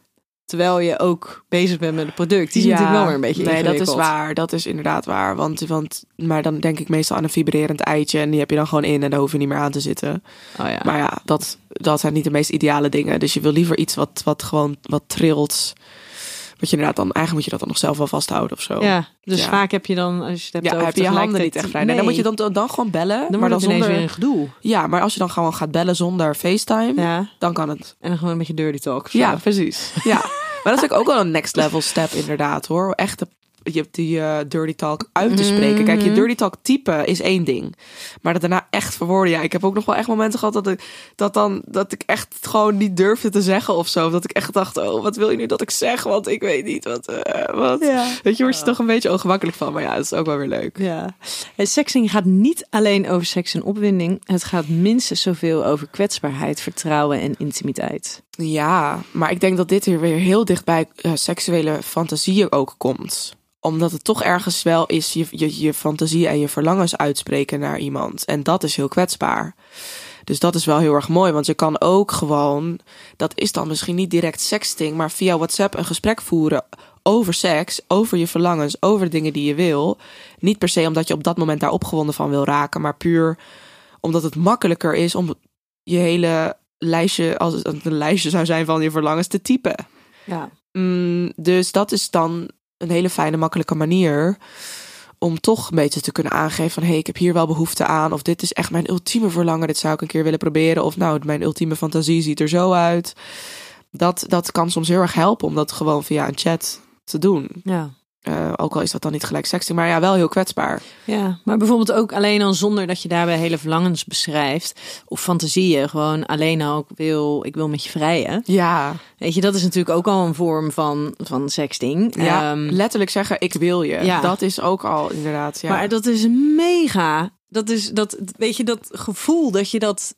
Speaker 3: terwijl je ook bezig bent met het product. Die is
Speaker 2: Ja,
Speaker 3: natuurlijk wel weer een beetje
Speaker 2: Nee, dat is waar. Dat is inderdaad waar. Want, want, maar dan denk ik meestal aan een vibrerend eitje. En die heb je dan gewoon in en daar hoef je niet meer aan te zitten.
Speaker 3: Oh ja.
Speaker 2: Maar ja, dat, dat zijn niet de meest ideale dingen. Dus je wil liever iets wat, wat gewoon wat trilt. Je inderdaad dan, eigenlijk moet je dat dan nog zelf wel vasthouden of zo.
Speaker 3: ja, dus
Speaker 2: Ja.
Speaker 3: vaak heb je dan als je het hebt
Speaker 2: Ja, heb je handen niet echt vrij. Nee, dan moet je dan, dan, dan gewoon bellen.
Speaker 3: dan
Speaker 2: maar dan zonder,
Speaker 3: weer een gedoe.
Speaker 2: Ja, maar als je dan gewoon gaat bellen zonder FaceTime,
Speaker 3: Ja,
Speaker 2: dan kan het.
Speaker 3: en dan gewoon een beetje dirty talk.
Speaker 2: Ja, precies. Ja. Maar dat is ook wel een next level step inderdaad hoor. Echt de, je hebt die eh, dirty talk uit te spreken. Kijk, je dirty talk typen is één ding. Maar dat daarna echt verwoorden. Ja, ik heb ook nog wel echt momenten gehad dat ik, dat dan, dat ik echt gewoon niet durfde te zeggen of zo. Dat ik echt dacht, oh, wat wil je nu dat ik zeg? Want ik weet niet wat. eh, wat.
Speaker 3: Ja.
Speaker 2: Weet je, word je toch een beetje ongemakkelijk van. Maar ja, dat is ook wel weer leuk.
Speaker 3: Ja. Het sexting gaat niet alleen over seks en opwinding. Het gaat minstens zoveel over kwetsbaarheid, vertrouwen en intimiteit.
Speaker 2: Ja, maar ik denk dat dit hier weer heel dicht bij eh, seksuele fantasieën ook komt. Omdat het toch ergens wel is je, je, je fantasie en je verlangens uitspreken naar iemand. En dat is heel kwetsbaar. Dus dat is wel heel erg mooi, want je kan ook gewoon, dat is dan misschien niet direct sexting, maar via WhatsApp een gesprek voeren over seks, over je verlangens, over de dingen die je wil. Niet per se omdat je op dat moment daar opgewonden van wil raken, maar puur omdat het makkelijker is om je hele lijstje, als het een lijstje zou zijn van je verlangens, te typen.
Speaker 3: Ja.
Speaker 2: Mm, dus dat is dan een hele fijne, makkelijke manier om toch een beetje te kunnen aangeven van hé, hey, ik heb hier wel behoefte aan. Of dit is echt mijn ultieme verlangen, dit zou ik een keer willen proberen. Of nou, mijn ultieme fantasie ziet er zo uit. Dat, dat kan soms heel erg helpen om dat gewoon via een chat te doen.
Speaker 3: Ja.
Speaker 2: Eh, ook al is dat dan niet gelijk sexting, maar ja, wel heel kwetsbaar.
Speaker 3: ja, maar bijvoorbeeld ook alleen al zonder dat je daarbij hele verlangens beschrijft of fantasieën, gewoon alleen al ik wil, ik wil met je vrijen.
Speaker 2: Ja,
Speaker 3: Weet je, dat is natuurlijk ook al een vorm van, van sexting.
Speaker 2: ja
Speaker 3: Ehm,
Speaker 2: letterlijk zeggen ik wil je.
Speaker 3: ja.
Speaker 2: Dat is ook al inderdaad. Ja.
Speaker 3: Maar dat is mega. Dat is dat, weet je, dat gevoel dat je dat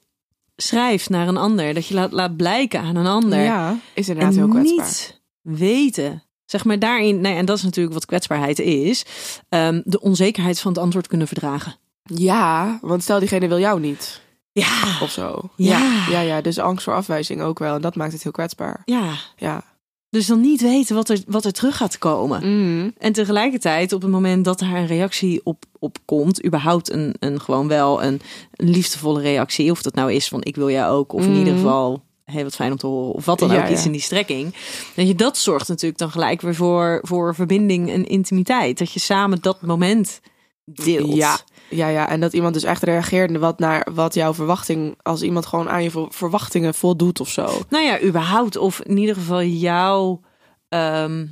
Speaker 3: schrijft naar een ander, dat je laat, laat blijken aan een ander.
Speaker 2: ja, is inderdaad
Speaker 3: en
Speaker 2: heel kwetsbaar.
Speaker 3: niet weten. Zeg maar daarin, nee, en dat is natuurlijk wat kwetsbaarheid is, ehm, de onzekerheid van het antwoord kunnen verdragen.
Speaker 2: Ja, want stel diegene wil jou niet.
Speaker 3: Ja,
Speaker 2: Of zo.
Speaker 3: Ja.
Speaker 2: ja. Ja, dus angst voor afwijzing ook wel. En dat maakt het heel kwetsbaar.
Speaker 3: ja.
Speaker 2: Ja.
Speaker 3: Dus dan niet weten wat er, wat er terug gaat komen.
Speaker 2: Mm.
Speaker 3: En tegelijkertijd, op het moment dat daar een reactie op, op komt, überhaupt een, een gewoon wel een, een liefdevolle reactie, of dat nou is van ik wil jou ook, of in
Speaker 2: Mhm.
Speaker 3: ieder geval hey, wat fijn om te horen, of wat dan
Speaker 2: Ja,
Speaker 3: ook, iets in die strekking. Weet je, dat zorgt natuurlijk dan gelijk weer voor, voor verbinding en intimiteit. Dat je samen dat moment deelt.
Speaker 2: Ja. Ja, ja, en dat iemand dus echt reageert wat naar wat jouw verwachting, als iemand gewoon aan je ver- verwachtingen voldoet of zo.
Speaker 3: Nou ja, überhaupt. Of in ieder geval jouw, ehm,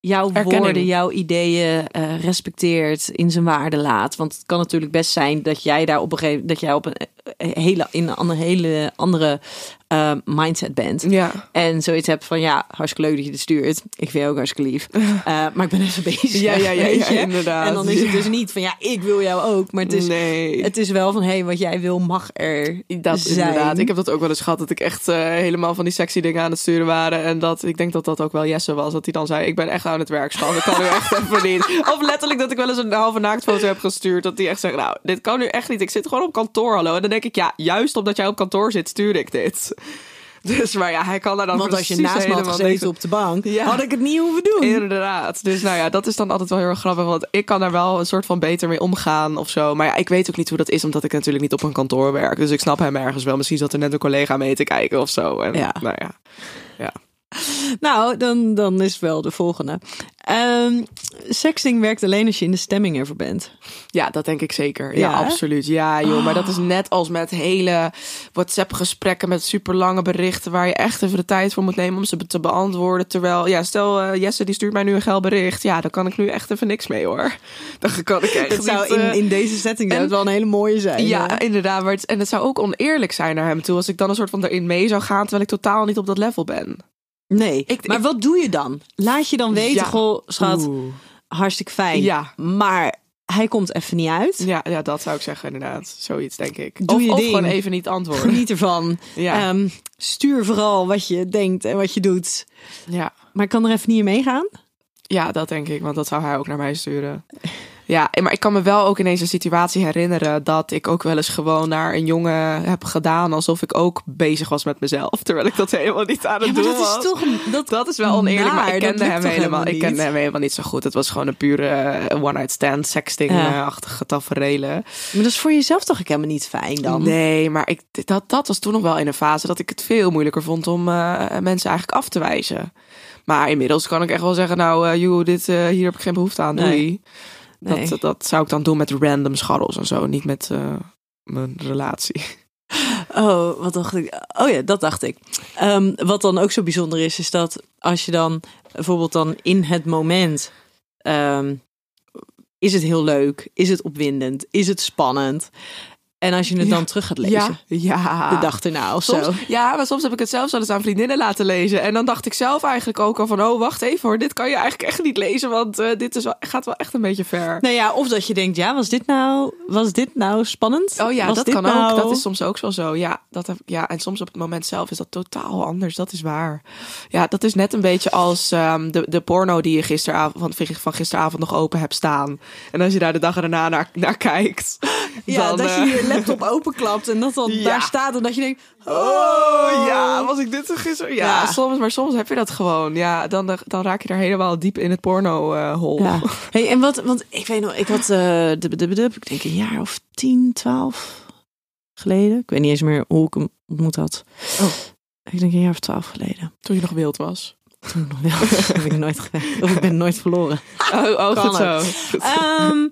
Speaker 3: jouw
Speaker 2: Erkenning.
Speaker 3: woorden, jouw ideeën eh, respecteert, in zijn waarde laat. Want het kan natuurlijk best zijn dat jij daar op een gegeven dat jij op een eh, hele, in een andere, hele andere eh, mindset bent.
Speaker 2: Ja.
Speaker 3: En zoiets hebt van ja, hartstikke leuk dat je het stuurt. Ik vind je ook hartstikke lief. Eh, maar ik ben even bezig.
Speaker 2: Ja, ja, ja, ja, inderdaad.
Speaker 3: En dan is het dus niet van ja, ik wil jou ook. Maar het is,
Speaker 2: nee.
Speaker 3: het is wel van hé, hey, wat jij wil mag er
Speaker 2: dat
Speaker 3: zijn.
Speaker 2: inderdaad. Ik heb dat ook wel eens gehad dat ik echt eh, helemaal van die sexy dingen aan het sturen waren. En dat ik denk dat dat ook wel Jesse was. Dat hij dan zei: Ik ben echt aan het werk, schat. Ik kan nu echt even niet. Of letterlijk dat ik wel eens een halve naaktfoto heb gestuurd. Dat hij echt zegt: Nou, dit kan nu echt niet. Ik zit gewoon op kantoor, hallo. En dan denk ik: Ja, juist omdat jij op kantoor zit, stuur ik dit. Dus maar ja, hij kan daar dan
Speaker 3: Want als je naast me had gezeten
Speaker 2: niks-
Speaker 3: op de bank,
Speaker 2: Ja.
Speaker 3: had ik het niet hoeven doen.
Speaker 2: Inderdaad. Dus nou ja, dat is dan altijd wel heel erg grappig. Want ik kan daar wel een soort van beter mee omgaan of zo. Maar ja, ik weet ook niet hoe dat is, omdat ik natuurlijk niet op een kantoor werk. Dus ik snap hem ergens wel. Misschien zat er net een collega mee te kijken of zo. En,
Speaker 3: Ja.
Speaker 2: Nou ja.
Speaker 3: Nou, dan, dan is wel de volgende. Ehm, sexting werkt alleen als je in de stemming ervoor bent.
Speaker 2: ja, dat denk ik zeker. Ja, absoluut. Ja, joh. Maar dat is net als met hele WhatsApp-gesprekken met super lange berichten. Waar je echt even de tijd voor moet nemen om ze te beantwoorden. Terwijl, ja, stel eh, Jesse die stuurt mij nu een geil bericht. Ja, dan kan ik nu echt even niks mee hoor. Dan kan ik echt
Speaker 3: Het zou in,
Speaker 2: eh,
Speaker 3: in deze setting
Speaker 2: en-
Speaker 3: het wel een hele mooie zijn.
Speaker 2: Ja, inderdaad. Maar het, en het zou ook oneerlijk zijn naar hem toe als ik dan een soort van erin mee zou gaan terwijl ik totaal niet op dat level ben.
Speaker 3: Nee,
Speaker 2: Ik-
Speaker 3: maar
Speaker 2: ik-
Speaker 3: wat doe je dan? Laat je dan weten,
Speaker 2: Ja.
Speaker 3: goh, schat,
Speaker 2: Oeh.
Speaker 3: hartstikke fijn.
Speaker 2: Ja.
Speaker 3: Maar hij komt even niet uit.
Speaker 2: Ja, ja, dat zou ik zeggen inderdaad. Zoiets denk ik.
Speaker 3: Doe
Speaker 2: of,
Speaker 3: je
Speaker 2: of
Speaker 3: ding.
Speaker 2: gewoon even niet antwoorden.
Speaker 3: Geniet ervan.
Speaker 2: Ja.
Speaker 3: Ehm, stuur vooral wat je denkt en wat je doet.
Speaker 2: ja.
Speaker 3: Maar ik kan er even niet in meegaan.
Speaker 2: ja, dat denk ik. Want dat zou hij ook naar mij sturen. Ja, maar ik kan me wel ook ineens een situatie herinneren dat ik ook wel eens gewoon naar een jongen heb gedaan alsof ik ook bezig was met mezelf, terwijl ik dat helemaal niet aan het
Speaker 3: Ja, maar
Speaker 2: doen
Speaker 3: dat is
Speaker 2: was.
Speaker 3: toch een- dat,
Speaker 2: Dat is wel oneerlijk, maar ik kende hem
Speaker 3: toch
Speaker 2: helemaal. Ik
Speaker 3: niet?
Speaker 2: kende hem helemaal niet zo goed. Het was gewoon een pure eh, one-night stand, sexting-achtige taferelen.
Speaker 3: Maar dat is voor jezelf toch ook helemaal niet fijn dan?
Speaker 2: Nee, maar ik, dat, dat was toen nog wel in een fase dat ik het veel moeilijker vond om eh, mensen eigenlijk af te wijzen. Maar inmiddels kan ik echt wel zeggen, nou, eh joh, dit, hier heb ik geen behoefte aan. Doei.
Speaker 3: Nee.
Speaker 2: Dat,
Speaker 3: Nee.
Speaker 2: dat zou ik dan doen met random scharrels en zo, niet met eh, mijn relatie.
Speaker 3: Oh, wat dacht ik? Oh ja, dat dacht ik. Ehm, wat dan ook zo bijzonder is, is dat als je dan bijvoorbeeld dan in het moment. ehm, is het heel leuk? Is het opwindend? Is het spannend? En als je het
Speaker 2: Ja.
Speaker 3: dan terug gaat lezen,
Speaker 2: ja.
Speaker 3: de dag erna of
Speaker 2: Soms,
Speaker 3: zo.
Speaker 2: ja, maar soms heb ik het zelfs wel eens aan vriendinnen laten lezen. En dan dacht ik zelf eigenlijk ook al van... oh, wacht even hoor, dit kan je eigenlijk echt niet lezen... want eh, dit is wel, gaat wel echt een beetje ver.
Speaker 3: Nou ja, of dat je denkt, ja, was dit nou, was dit nou spannend?
Speaker 2: Oh ja,
Speaker 3: Was
Speaker 2: dat kan
Speaker 3: nou-
Speaker 2: ook. Dat is soms ook wel zo. Ja, dat heb, ja, en soms op het moment zelf is dat totaal anders. Dat is waar. Ja, dat is net een beetje als ehm, de, de porno die je gisteravond, van, van gisteravond nog open hebt staan. En als je daar de dag erna naar, naar kijkt.
Speaker 3: Ja,
Speaker 2: dan,
Speaker 3: dat
Speaker 2: eh,
Speaker 3: je je laptop openklapt en dat dan
Speaker 2: Ja.
Speaker 3: daar staat en dat je denkt,
Speaker 2: Oh ja, was ik dit gisteren? Ja,
Speaker 3: Ja.
Speaker 2: soms, maar soms heb je dat gewoon. Ja, dan, dan raak je daar helemaal diep in het porno-hol.
Speaker 3: Ja. Hey, en wat, want ik weet nog, ik had, eh dub, dub, dub, ik denk een jaar of 10, 12 geleden. Ik weet niet eens meer hoe ik hem ontmoet had.
Speaker 2: Oh.
Speaker 3: Ik denk een jaar of twaalf geleden.
Speaker 2: Toen je nog wild was.
Speaker 3: Toen ik nog wel, dat heb ik nooit gedaan. Of ik ben nooit verloren.
Speaker 2: Oh, oh goed zo.
Speaker 3: Ehm,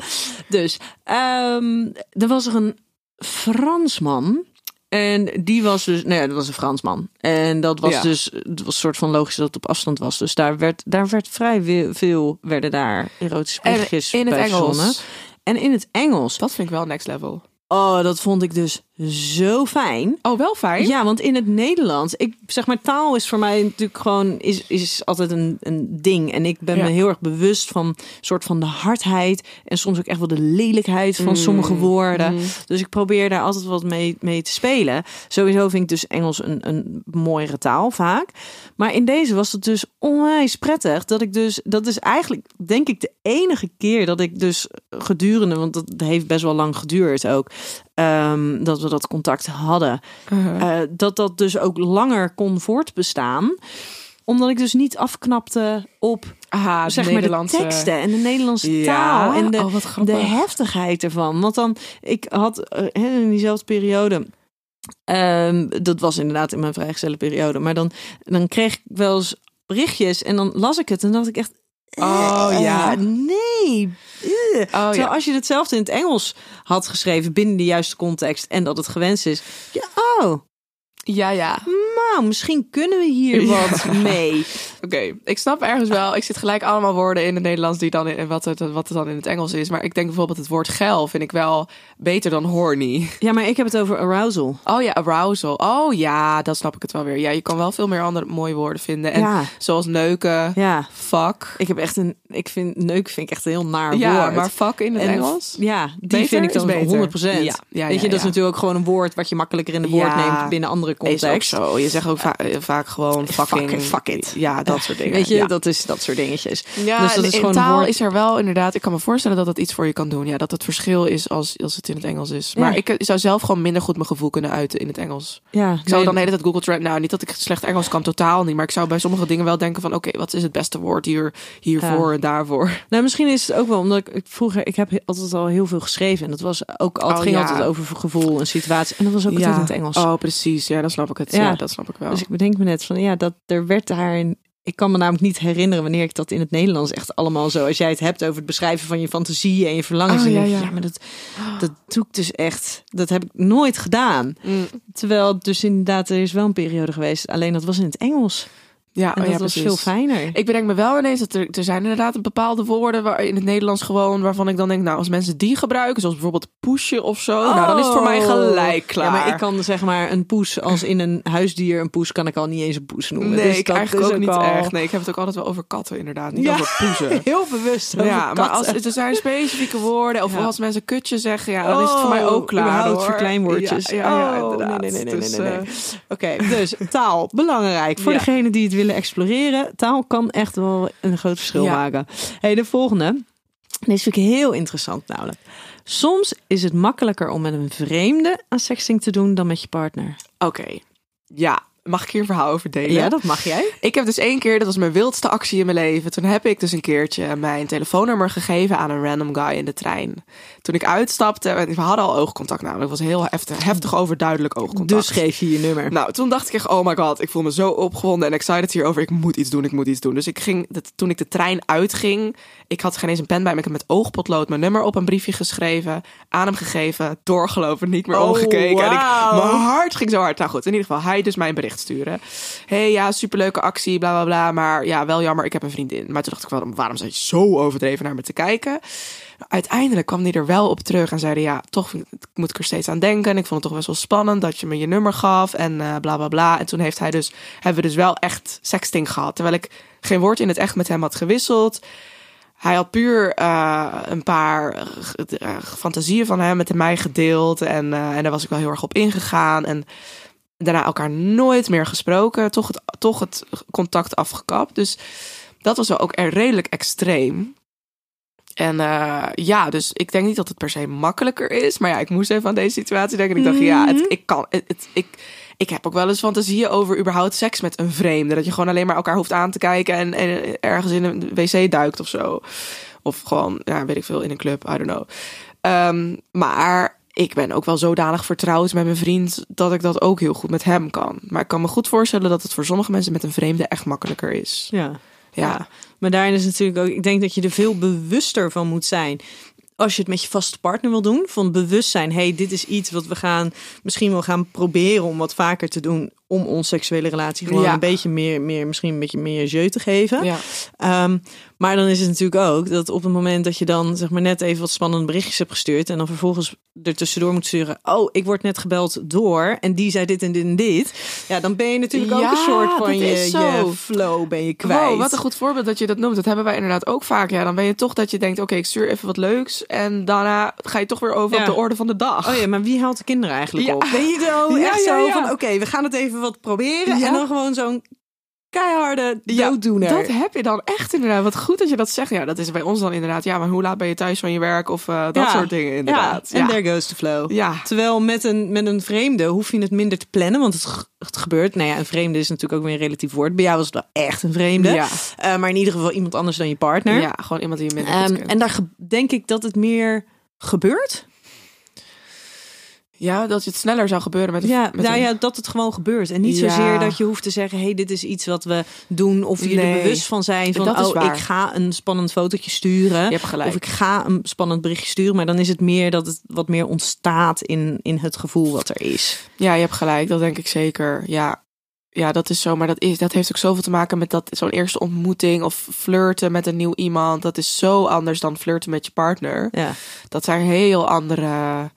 Speaker 3: dus, ehm, er was er een Fransman. En die was dus, nou ja, dat was een Fransman. En dat was
Speaker 2: Ja.
Speaker 3: dus, het was een soort van logisch dat het op afstand was. Dus daar werd, daar werd vrij veel, werden daar erotische
Speaker 2: En
Speaker 3: berichtjes
Speaker 2: in het
Speaker 3: verzonnen.
Speaker 2: Engels.
Speaker 3: En in het Engels.
Speaker 2: Dat vind ik wel next level.
Speaker 3: Oh, dat vond ik dus zo fijn.
Speaker 2: Oh, wel fijn.
Speaker 3: Ja, want in het Nederlands, ik zeg maar, taal is voor mij natuurlijk gewoon is, is altijd een, een ding. En ik ben
Speaker 2: Ja.
Speaker 3: me heel erg bewust van soort van de hardheid en soms ook echt wel de lelijkheid van sommige woorden. Dus ik probeer daar altijd wat mee, mee te spelen. Sowieso vind ik dus Engels een, een mooiere taal vaak. Maar in deze was het dus onwijs prettig dat ik dus, dat is eigenlijk denk ik de enige keer dat ik dus gedurende, want dat heeft best wel lang geduurd ook, ehm, dat we dat contact hadden.
Speaker 2: Uh-huh.
Speaker 3: Eh, dat dat dus ook langer kon voortbestaan. Omdat ik dus niet afknapte op
Speaker 2: Aha,
Speaker 3: zeg maar de teksten en de Nederlandse
Speaker 2: Ja?
Speaker 3: taal en de,
Speaker 2: Oh,
Speaker 3: de heftigheid ervan. Want dan, ik had eh, in diezelfde periode. ehm, dat was inderdaad in mijn vrijgezelle periode. Maar dan, dan kreeg ik wel eens berichtjes en dan las ik het en dacht ik echt.
Speaker 2: Oh,
Speaker 3: eh,
Speaker 2: ja.
Speaker 3: Nee. eh.
Speaker 2: Oh,
Speaker 3: Terwijl
Speaker 2: ja.
Speaker 3: als je hetzelfde in het Engels had geschreven binnen de juiste context en dat het gewenst is. Ja, oh,
Speaker 2: Ja, ja.
Speaker 3: Misschien kunnen we hier
Speaker 2: Ja.
Speaker 3: wat mee.
Speaker 2: Oké, ik snap ergens wel. Ik zit gelijk allemaal woorden in het Nederlands die dan in en wat het, wat het dan in het Engels is. Maar ik denk bijvoorbeeld het woord geil vind ik wel beter dan horny.
Speaker 3: Ja, maar ik heb het over arousal.
Speaker 2: Oh ja, arousal. Oh ja, dat snap ik het wel weer. Ja, je kan wel veel meer andere mooie woorden vinden. En
Speaker 3: Ja.
Speaker 2: zoals neuken,
Speaker 3: Ja,
Speaker 2: fuck.
Speaker 3: ik heb echt een. Ik vind neuk vind ik echt een heel naar
Speaker 2: Ja,
Speaker 3: woord.
Speaker 2: maar fuck in het
Speaker 3: En
Speaker 2: Engels?
Speaker 3: Ja, die
Speaker 2: Beter
Speaker 3: vind ik dan
Speaker 2: beter.
Speaker 3: 100
Speaker 2: Ja, ja, ja,
Speaker 3: Weet je, dat is natuurlijk ook gewoon een woord wat je makkelijker in de woord neemt binnen andere
Speaker 2: Is ook
Speaker 3: context.
Speaker 2: zo. Je zegt ook va- eh, vaak gewoon fucking.
Speaker 3: Fuck it, fuck it.
Speaker 2: Ja, dat soort dingen.
Speaker 3: Weet je,
Speaker 2: ja.
Speaker 3: dat is dat soort dingetjes.
Speaker 2: Ja,
Speaker 3: dus dat is
Speaker 2: in
Speaker 3: gewoon
Speaker 2: taal
Speaker 3: woord.
Speaker 2: is er wel inderdaad. Ik kan me voorstellen dat dat iets voor je kan doen. Ja, dat het verschil is als, als het in het Engels is. Maar
Speaker 3: Ja.
Speaker 2: ik zou zelf gewoon minder goed mijn gevoel kunnen uiten in het Engels.
Speaker 3: Ja,
Speaker 2: Ik zou dan de hele tijd Google Translate. Nou, niet dat ik slecht Engels kan, totaal niet. Maar ik zou bij sommige dingen wel denken van, oké, wat is het beste woord hier, hiervoor en daarvoor?
Speaker 3: Nou, misschien is het ook wel omdat ik, ik vroeger, ik heb altijd al heel veel geschreven en dat was ook al, het
Speaker 2: Oh,
Speaker 3: ging altijd over gevoel en situatie en dat was ook altijd in het Engels.
Speaker 2: Oh, precies. Ja, dan snap ik het. Ja,
Speaker 3: Ja.
Speaker 2: dat snap ik wel.
Speaker 3: Dus ik bedenk me net van ja, dat er werd daarin. Ik kan me namelijk niet herinneren wanneer ik dat in het Nederlands echt allemaal zo. Als jij het hebt over het beschrijven van je fantasie en je verlangens.
Speaker 2: Oh, ja, ja.
Speaker 3: ja, maar dat, dat doe ik dus echt. Dat heb ik nooit gedaan.
Speaker 2: Mm.
Speaker 3: Terwijl dus inderdaad, er is wel een periode geweest. Alleen dat was in het Engels.
Speaker 2: Ja,
Speaker 3: En
Speaker 2: oh
Speaker 3: dat
Speaker 2: ja,
Speaker 3: was
Speaker 2: precies.
Speaker 3: veel fijner.
Speaker 2: Ik bedenk me wel ineens dat er, er zijn inderdaad bepaalde woorden waar, in het Nederlands gewoon waarvan ik dan denk, nou, als mensen die gebruiken, zoals bijvoorbeeld pushen of zo, nou, dan is het voor mij gelijk klaar.
Speaker 3: Oh. Ja, maar ik kan zeg maar een poes als in een huisdier een poes kan ik al niet eens een poes noemen.
Speaker 2: Nee,
Speaker 3: Dus
Speaker 2: ik
Speaker 3: dat
Speaker 2: eigenlijk
Speaker 3: is
Speaker 2: ook niet
Speaker 3: al
Speaker 2: echt. Nee, ik heb het ook altijd wel over katten, inderdaad. Niet
Speaker 3: Ja.
Speaker 2: over poezen.
Speaker 3: Heel bewust. over
Speaker 2: Ja, maar als, er zijn specifieke woorden, of
Speaker 3: Ja.
Speaker 2: als mensen kutje zeggen, ja, dan is het voor mij
Speaker 3: Oh,
Speaker 2: ook klaar.
Speaker 3: überhaupt
Speaker 2: hoor.
Speaker 3: verkleinwoordjes.
Speaker 2: Ja, ja, ja,
Speaker 3: Oh,
Speaker 2: inderdaad.
Speaker 3: nee, nee, nee, nee,
Speaker 2: Dus,
Speaker 3: nee, nee.
Speaker 2: eh,
Speaker 3: Oké, dus taal, belangrijk. Voor
Speaker 2: Ja.
Speaker 3: degenen die het willen exploreren, taal kan echt wel een groot verschil
Speaker 2: Ja.
Speaker 3: maken. Hey, de volgende. Deze vind ik heel interessant namelijk. Soms is het makkelijker om met een vreemde aan sexting te doen dan met je partner.
Speaker 2: Oké, ja. Mag ik hier een verhaal over delen?
Speaker 3: Ja, dat mag jij.
Speaker 2: Ik heb dus één keer, dat was mijn wildste actie in mijn leven. Toen heb ik dus een keertje mijn telefoonnummer gegeven aan een random guy in de trein. Toen ik uitstapte, we hadden al oogcontact namelijk. Het was heel heftig, heftig overduidelijk oogcontact.
Speaker 3: Dus geef je je nummer.
Speaker 2: Nou, toen dacht ik echt, oh my god, ik voel me zo opgewonden en excited hierover. Ik moet iets doen, ik moet iets doen. Dus ik ging, dat, toen ik de trein uitging, ik had geen eens een pen bij me. Ik heb met oogpotlood mijn nummer op een briefje geschreven, aan hem gegeven, doorgelopen, niet meer
Speaker 3: Oh,
Speaker 2: omgekeken. En ik, mijn hart ging zo hard. Nou goed, in ieder geval, hij dus mij een sturen. hey, ja, superleuke actie, bla bla bla. Maar ja, wel jammer, ik heb een vriendin. Maar toen dacht ik wel, waarom zou je zo overdreven naar me te kijken? Uiteindelijk kwam hij er wel op terug en zeiden: Ja, toch moet ik er steeds aan denken. En ik vond het toch best wel spannend dat je me je nummer gaf en eh, bla bla bla. En toen heeft hij dus, hebben we dus wel echt sexting gehad. Terwijl ik geen woord in het echt met hem had gewisseld. Hij had puur eh, een paar eh, fantasieën van hem met mij gedeeld. En, en daar was ik wel heel erg op ingegaan. En daarna elkaar nooit meer gesproken. Toch het, toch het contact afgekapt. Dus dat was wel ook er redelijk extreem. En eh, ja, dus ik denk niet dat het per se makkelijker is. Maar ja, ik moest even aan deze situatie denken. En ik dacht, ja, het, ik kan. Het, het- ik, ik heb ook wel eens fantasieën over überhaupt seks met een vreemde. Dat je gewoon alleen maar elkaar hoeft aan te kijken en, en ergens in een wc duikt of zo. Of gewoon, ja, weet ik veel, in een club, I don't know. Ehm, maar ik ben ook wel zodanig vertrouwd met mijn vriend dat ik dat ook heel goed met hem kan. Maar ik kan me goed voorstellen dat het voor sommige mensen met een vreemde echt makkelijker is.
Speaker 3: Ja.
Speaker 2: Ja,
Speaker 3: Ja. Maar daarin is natuurlijk ook, ik denk dat je er veel bewuster van moet zijn. Als je het met je vaste partner wil doen, van bewustzijn, hey, dit is iets wat we gaan misschien wel gaan proberen om wat vaker te doen om onze seksuele relatie gewoon
Speaker 2: Ja.
Speaker 3: een beetje meer, meer, misschien een beetje meer jeu te geven.
Speaker 2: ja.
Speaker 3: Ehm, maar dan is het natuurlijk ook dat op het moment dat je dan zeg maar net even wat spannende berichtjes hebt gestuurd en dan vervolgens er tussendoor moet sturen, oh, ik word net gebeld door en die zei dit en dit en dit. Ja, dan ben je natuurlijk ook een soort van je, flow ben je kwijt.
Speaker 2: Wow, wat een goed voorbeeld dat je dat noemt. Dat hebben wij inderdaad ook vaak. Ja, dan ben je toch dat je denkt, oké, ik stuur even wat leuks. En daarna ga je toch weer over op de orde van de dag.
Speaker 3: Oh ja, maar wie haalt de kinderen eigenlijk op? Ben je
Speaker 2: Ja,
Speaker 3: echt zo van, oké, we gaan het even wat proberen.
Speaker 2: Ja.
Speaker 3: En dan gewoon zo'n keiharde
Speaker 2: Ja,
Speaker 3: dooddoener.
Speaker 2: Dat heb je dan echt inderdaad. Wat goed dat je dat zegt. Ja, dat is bij ons dan inderdaad. Ja, maar hoe laat ben je thuis van je werk? Of eh, dat
Speaker 3: Ja.
Speaker 2: soort dingen inderdaad.
Speaker 3: Ja, en there goes the flow.
Speaker 2: Ja.
Speaker 3: Terwijl met een, met een vreemde hoef je het minder te plannen, want het, gebeurt. Nou ja, een vreemde is natuurlijk ook weer een relatief woord. Bij jou was het wel echt een vreemde.
Speaker 2: Ja.
Speaker 3: Eh, maar in ieder geval iemand anders dan je partner.
Speaker 2: ja, gewoon iemand die je minder kent.
Speaker 3: en daar denk ik dat het meer gebeurt.
Speaker 2: Ja, dat het sneller zou gebeuren met,
Speaker 3: Ja,
Speaker 2: met
Speaker 3: nou ja, dat het gewoon gebeurt. En niet
Speaker 2: Ja.
Speaker 3: zozeer dat je hoeft te zeggen... hey, dit is iets wat we doen. Of je er
Speaker 2: Nee.
Speaker 3: bewust van zijn van...
Speaker 2: Dat
Speaker 3: oh, ik ga een spannend fotootje sturen.
Speaker 2: Je hebt gelijk.
Speaker 3: Of ik ga een spannend berichtje sturen. Maar dan is het meer dat het wat meer ontstaat in, in het gevoel wat er is.
Speaker 2: Ja, je hebt gelijk. Dat denk ik zeker. Ja, ja dat is zo. Maar dat, is, dat heeft ook zoveel te maken met dat zo'n eerste ontmoeting of flirten met een nieuw iemand. Dat is zo anders dan flirten met je partner.
Speaker 3: Ja.
Speaker 2: Dat zijn heel andere.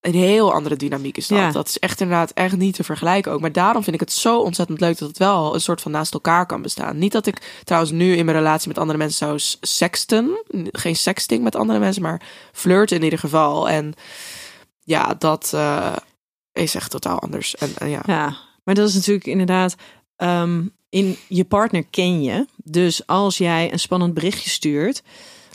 Speaker 2: Een heel andere dynamiek is dat.
Speaker 3: Ja.
Speaker 2: Dat is echt inderdaad echt niet te vergelijken ook. Maar daarom vind ik het zo ontzettend leuk dat het wel een soort van naast elkaar kan bestaan. Niet dat ik trouwens nu in mijn relatie met andere mensen zou sexten. Geen sexting met andere mensen, maar flirten in ieder geval. En ja, dat eh, is echt totaal anders. En, en ja.
Speaker 3: Ja, maar dat is natuurlijk inderdaad. ehm, in je partner ken je. Dus als jij een spannend berichtje stuurt.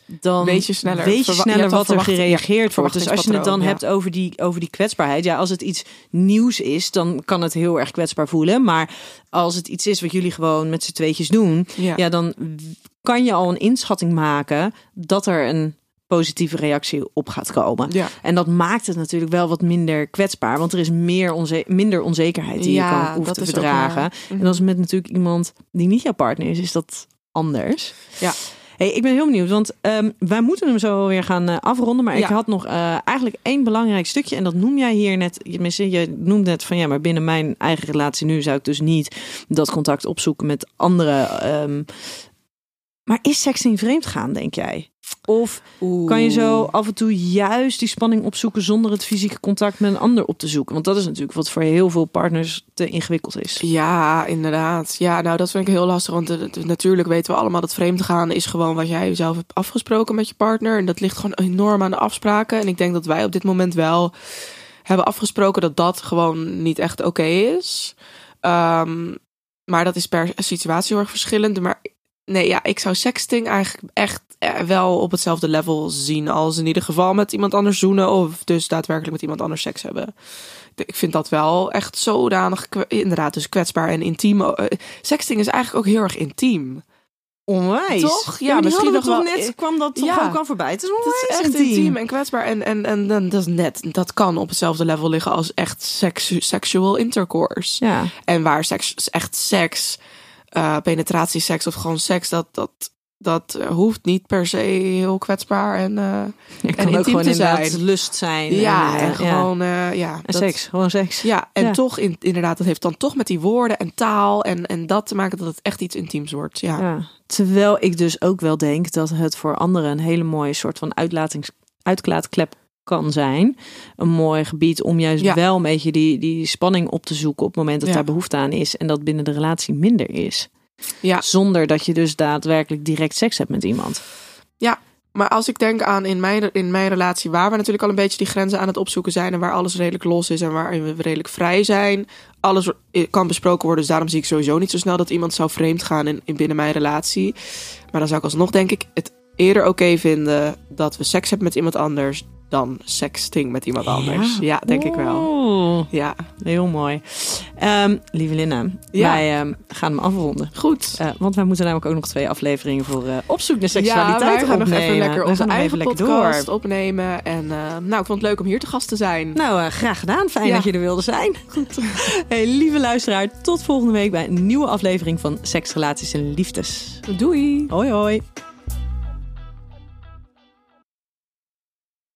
Speaker 3: Dan
Speaker 2: Weet je sneller.
Speaker 3: weet je wat er gereageerd
Speaker 2: ja,
Speaker 3: wordt. Dus als je het dan hebt over die, over die kwetsbaarheid. Ja, als het iets nieuws is, dan kan het heel erg kwetsbaar voelen. Maar als het iets is wat jullie gewoon met z'n tweetjes doen.
Speaker 2: Ja.
Speaker 3: Ja, dan kan je al een inschatting maken dat er een positieve reactie op gaat komen.
Speaker 2: Ja.
Speaker 3: En dat maakt het natuurlijk wel wat minder kwetsbaar, want er is meer onze minder onzekerheid die
Speaker 2: Ja,
Speaker 3: je kan hoeft te verdragen.
Speaker 2: Mhm.
Speaker 3: En als met natuurlijk iemand die niet jouw partner is, is dat anders.
Speaker 2: Ja.
Speaker 3: Hey, ik ben heel benieuwd, want ehm, wij moeten hem zo weer gaan eh, afronden. Maar ik had nog eh, eigenlijk één belangrijk stukje. En dat noem jij hier net. Tenminste, je noemt net van ja, maar binnen mijn eigen relatie nu zou ik dus niet dat contact opzoeken met anderen. ehm. Maar is sexting vreemd gaan, denk jij? Of kan je zo af en toe juist die spanning opzoeken zonder het fysieke contact met een ander op te zoeken? Want dat is natuurlijk wat voor heel veel partners te ingewikkeld is.
Speaker 2: Ja, inderdaad. Ja, nou dat vind ik heel lastig. Want natuurlijk weten we allemaal dat vreemd gaan is gewoon wat jij zelf hebt afgesproken met je partner. En dat ligt gewoon enorm aan de afspraken. En ik denk dat wij op dit moment wel hebben afgesproken dat dat gewoon niet echt oké is. Ehm, maar dat is per situatie heel erg verschillend. Maar nee, ja, ik zou sexting eigenlijk echt eh, wel op hetzelfde level zien als in ieder geval met iemand anders zoenen of dus daadwerkelijk met iemand anders seks hebben. Ik vind dat wel echt zodanig, inderdaad, dus kwetsbaar en intiem. Eh, Sexting is eigenlijk ook heel erg intiem.
Speaker 3: Onwijs.
Speaker 2: Toch? Ja,
Speaker 3: Ja,
Speaker 2: misschien nog wel-
Speaker 3: net kwam dat toch
Speaker 2: Ja.
Speaker 3: ook al voorbij. Het is
Speaker 2: Het
Speaker 3: onwijs
Speaker 2: is echt
Speaker 3: intiem.
Speaker 2: intiem. en kwetsbaar en, en, en, en dat is net, dat kan op hetzelfde level liggen als echt seksu- sexual intercourse.
Speaker 3: Ja.
Speaker 2: En waar seks, echt seks, eh penetratieseks of gewoon seks, dat, dat, dat eh, hoeft niet per se heel kwetsbaar en, eh,
Speaker 3: Het
Speaker 2: En
Speaker 3: kan ook
Speaker 2: intiem
Speaker 3: gewoon
Speaker 2: te
Speaker 3: inderdaad
Speaker 2: zijn.
Speaker 3: lust zijn.
Speaker 2: ja,
Speaker 3: eh,
Speaker 2: en gewoon, eh, ja.
Speaker 3: En
Speaker 2: dat-
Speaker 3: seks, gewoon seks.
Speaker 2: Ja, en
Speaker 3: Ja.
Speaker 2: toch in, inderdaad, dat heeft dan toch met die woorden en taal en, en dat te maken dat het echt iets intiems wordt. Ja,
Speaker 3: Ja. Terwijl ik dus ook wel denk dat het voor anderen een hele mooie soort van uitlatings, uitlaatklep kan zijn. Een mooi gebied om juist
Speaker 2: Ja.
Speaker 3: wel een beetje die, die spanning op te zoeken op het moment dat
Speaker 2: Ja.
Speaker 3: daar behoefte aan is. En dat binnen de relatie minder is.
Speaker 2: Ja.
Speaker 3: Zonder dat je dus daadwerkelijk direct seks hebt met iemand.
Speaker 2: Maar als ik denk aan in mijn, in mijn relatie, waar we natuurlijk al een beetje die grenzen aan het opzoeken zijn en waar alles redelijk los is en waar we redelijk vrij zijn, alles kan besproken worden. Dus daarom zie ik sowieso niet zo snel dat iemand zou vreemd gaan in, in binnen mijn relatie. Maar dan zou ik alsnog, denk ik, het eerder oké vinden dat we seks hebben met iemand anders dan sexting met iemand anders. Ja, denk ik wel. Ja,
Speaker 3: heel mooi. Ehm, lieve Linda,
Speaker 2: Ja.
Speaker 3: wij ehm, gaan hem afronden.
Speaker 2: goed.
Speaker 3: Eh, want wij moeten namelijk ook nog twee afleveringen voor eh, op zoek naar
Speaker 2: Ja,
Speaker 3: seksualiteit
Speaker 2: wij gaan nog even lekker onze eigen
Speaker 3: lekker
Speaker 2: podcast
Speaker 3: door.
Speaker 2: opnemen. En eh, nou, ik vond het leuk om hier te gast te zijn.
Speaker 3: Nou, graag gedaan. Fijn
Speaker 2: Ja.
Speaker 3: dat je er wilde zijn. Goed. Hey, lieve luisteraar, tot volgende week bij een nieuwe aflevering van Seks, Relaties en Liefdes.
Speaker 2: Doei!
Speaker 3: Hoi hoi.